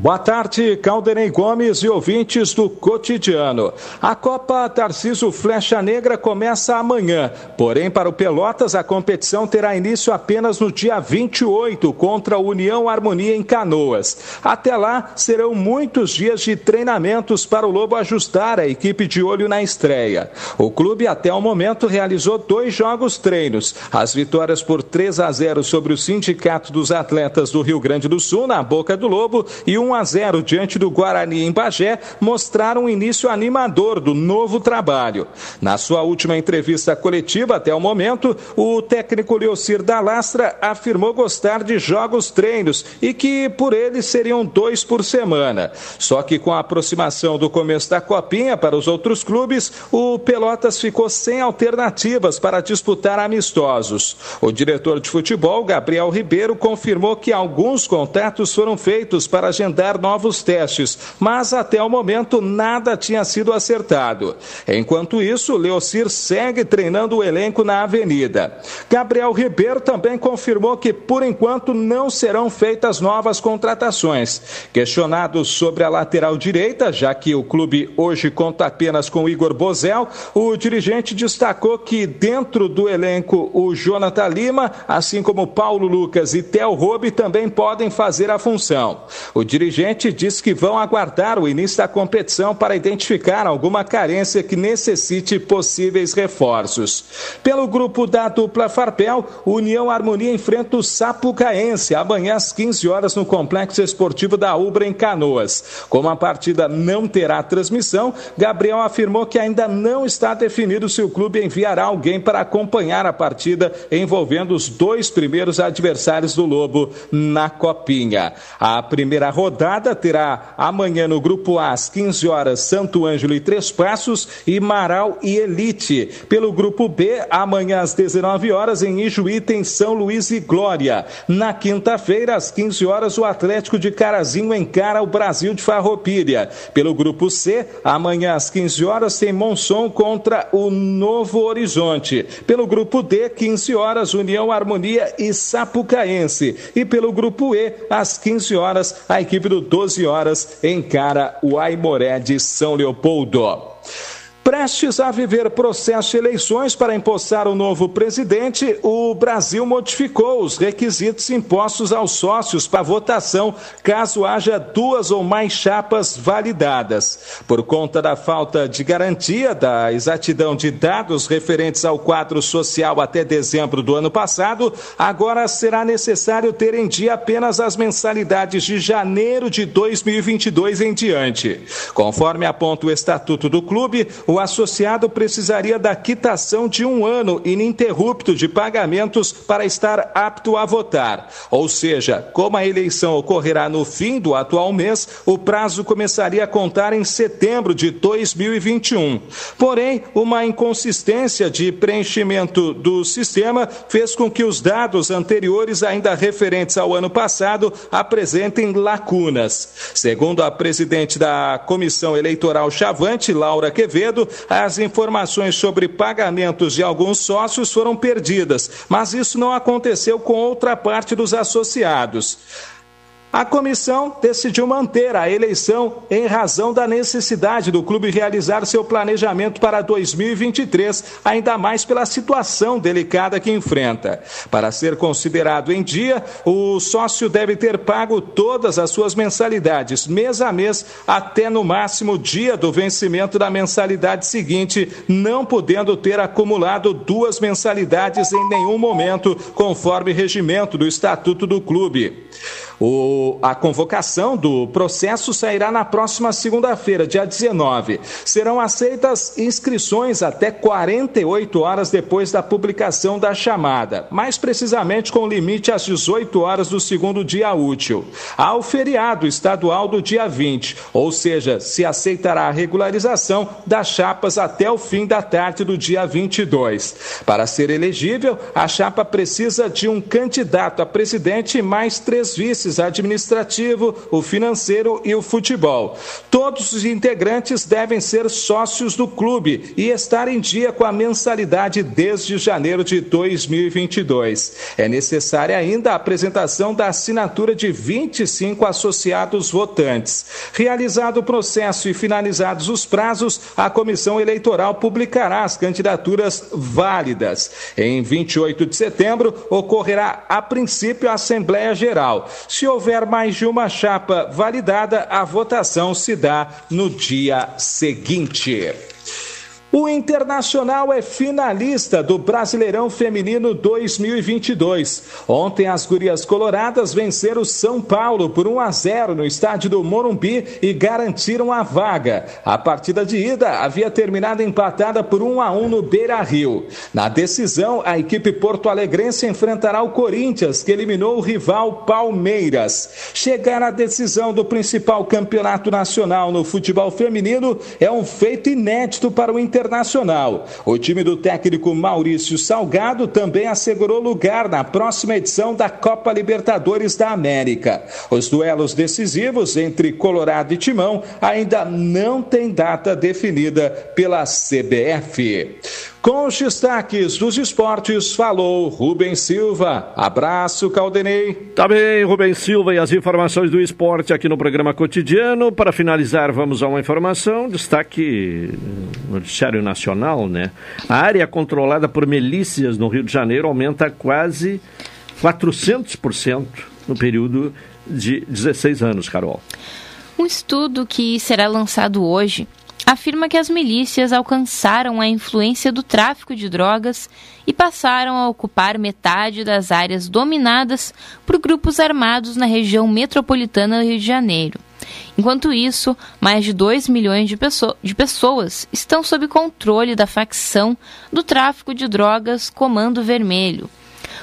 Boa tarde, Caldenei Gomes e ouvintes do Cotidiano. A Copa Tarciso Flecha Negra começa amanhã, porém, para o Pelotas, a competição terá início apenas no dia 28 contra a União Harmonia em Canoas. Até lá, serão muitos dias de treinamentos para o Lobo ajustar a equipe de olho na estreia. O clube, até o momento, realizou dois jogos treinos: as vitórias por 3 a 0 sobre o Sindicato dos Atletas do Rio Grande do Sul, na Boca do Lobo, e 1 a 0 diante do Guarani em Bagé mostraram um início animador do novo trabalho. Na sua última entrevista coletiva até o momento, o técnico Leocir da Lastra afirmou gostar de jogos treinos e que por ele seriam dois por semana. Só que com a aproximação do começo da Copinha para os outros clubes, o Pelotas ficou sem alternativas para disputar amistosos. O diretor de futebol, Gabriel Ribeiro, confirmou que alguns contatos foram feitos para agendar agendar novos testes, mas até o momento nada tinha sido acertado. Enquanto isso, Leocir segue treinando o elenco na Avenida. Gabriel Ribeiro também confirmou que, por enquanto, não serão feitas novas contratações. Questionado sobre a lateral direita, já que o clube hoje conta apenas com Igor Bozel, o dirigente destacou que, dentro do elenco, o Jonathan Lima, assim como Paulo Lucas e Theo Robe, também podem fazer a função. O dirigente diz que vão aguardar o início da competição para identificar alguma carência que necessite possíveis reforços. Pelo grupo da dupla Farpel, União Harmonia enfrenta o Sapucaense amanhã às 15 horas no Complexo Esportivo da Ubra em Canoas. Como a partida não terá transmissão, Gabriel afirmou que ainda não está definido se o clube enviará alguém para acompanhar a partida envolvendo os dois primeiros adversários do Lobo na Copinha. A primeira rodada rodada terá amanhã no grupo A às 15 horas Santo Ângelo e Três Passos e Marau e Elite. Pelo grupo B, amanhã às 19 horas em Ijuí tem São Luís e Glória. Na quinta-feira às 15 horas o Atlético de Carazinho encara o Brasil de Farroupilha. Pelo grupo C, amanhã às 15 horas tem Monson contra o Novo Horizonte. Pelo grupo D, 15 horas União Harmonia e Sapucaense. E pelo grupo E, às 15 horas a equipe equipe do 12 horas encara o Aimoré de São Leopoldo. Prestes a viver processo de eleições para empossar o novo presidente, o Brasil modificou os requisitos impostos aos sócios para votação, caso haja duas ou mais chapas validadas. Por conta da falta de garantia da exatidão de dados referentes ao quadro social até dezembro do ano passado, agora será necessário ter em dia apenas as mensalidades de janeiro de 2022 em diante. Conforme aponta o Estatuto do Clube, o o associado precisaria da quitação de um ano ininterrupto de pagamentos para estar apto a votar. Ou seja, como a eleição ocorrerá no fim do atual mês, o prazo começaria a contar em setembro de 2021. Porém, uma inconsistência de preenchimento do sistema fez com que os dados anteriores, ainda referentes ao ano passado, apresentem lacunas. Segundo a presidente da Comissão Eleitoral Chavante, Laura Quevedo, as informações sobre pagamentos de alguns sócios foram perdidas, mas isso não aconteceu com outra parte dos associados. A comissão decidiu manter a eleição em razão da necessidade do clube realizar seu planejamento para 2023, ainda mais pela situação delicada que enfrenta. Para ser considerado em dia, o sócio deve ter pago todas as suas mensalidades, mês a mês, até no máximo dia do vencimento da mensalidade seguinte, não podendo ter acumulado duas mensalidades em nenhum momento, conforme regimento do Estatuto do Clube. O, a convocação do processo sairá na próxima segunda-feira, dia 19. Serão aceitas inscrições até 48 horas depois da publicação da chamada, mais precisamente com limite às 18 horas do segundo dia útil. Há o feriado estadual do dia 20, ou seja, se aceitará a regularização das chapas até o fim da tarde do dia 22. Para ser elegível, a chapa precisa de um candidato a presidente e mais três vices administrativo, o financeiro e o futebol. Todos os integrantes devem ser sócios do clube e estar em dia com a mensalidade desde janeiro de 2022. É necessária ainda a apresentação da assinatura de 25 associados votantes. Realizado o processo e finalizados os prazos, a comissão eleitoral publicará as candidaturas válidas. Em 28 de setembro, ocorrerá a princípio a Assembleia Geral. Se houver mais de uma chapa validada, a votação se dá no dia seguinte. O Internacional é finalista do Brasileirão Feminino 2022. Ontem as gurias coloradas venceram São Paulo por 1 a 0 no estádio do Morumbi e garantiram a vaga. A partida de ida havia terminado empatada por 1 a 1 no Beira-Rio. Na decisão, a equipe porto-alegrense enfrentará o Corinthians, que eliminou o rival Palmeiras. Chegar à decisão do principal campeonato nacional no futebol feminino é um feito inédito para o Internacional Internacional. O time do técnico Maurício Salgado também assegurou lugar na próxima edição da Copa Libertadores da América. Os duelos decisivos entre Colorado e Timão ainda não têm data definida pela CBF. Com os destaques dos esportes, falou Rubens Silva. Abraço, Caldenei. Tá bem, Rubens Silva e as informações do esporte aqui no programa cotidiano. Para finalizar, vamos a uma informação. Destaque no Noticiário Nacional, né? A área controlada por milícias no Rio de Janeiro aumenta quase 400% no período de 16 anos, Carol. Um estudo que será lançado hoje afirma que as milícias alcançaram a influência do tráfico de drogas e passaram a ocupar metade das áreas dominadas por grupos armados na região metropolitana do Rio de Janeiro. Enquanto isso, mais de 2 milhões de, de, pessoas estão sob controle da facção do tráfico de drogas Comando Vermelho,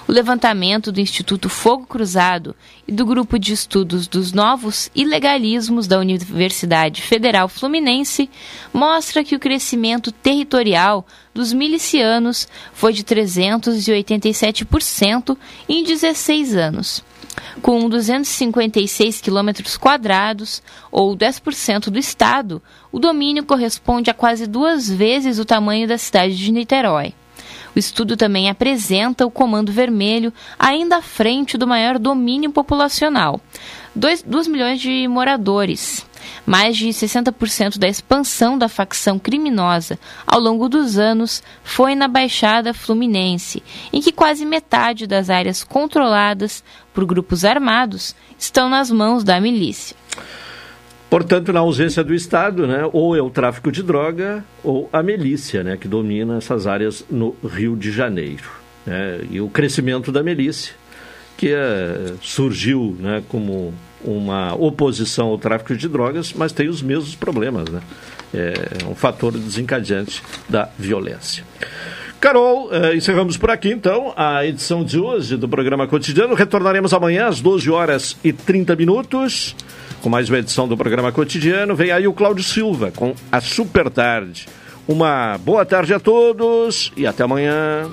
o levantamento do Instituto Fogo Cruzado e do Grupo de Estudos dos Novos Ilegalismos da Universidade Federal Fluminense mostra que o crescimento territorial dos milicianos foi de 387% em 16 anos. Com 256 quilômetros quadrados, ou 10% do estado, o domínio corresponde a quase duas vezes o tamanho da cidade de Niterói. O estudo também apresenta o Comando Vermelho ainda à frente do maior domínio populacional, 2 milhões de moradores. Mais de 60% da expansão da facção criminosa ao longo dos anos foi na Baixada Fluminense, em que quase metade das áreas controladas por grupos armados estão nas mãos da milícia. Portanto, na ausência do Estado, né, ou é o tráfico de droga ou a milícia, né, que domina essas áreas no Rio de Janeiro. Né, e o crescimento da milícia, que é, surgiu né, como uma oposição ao tráfico de drogas, mas tem os mesmos problemas. Né? É um fator desencadeante da violência. Carol, eh, encerramos por aqui então a edição de hoje do programa cotidiano. Retornaremos amanhã às 12 horas e 30 minutos com mais uma edição do programa cotidiano. Vem aí o Cláudio Silva com a Super Tarde. Uma boa tarde a todos e até amanhã.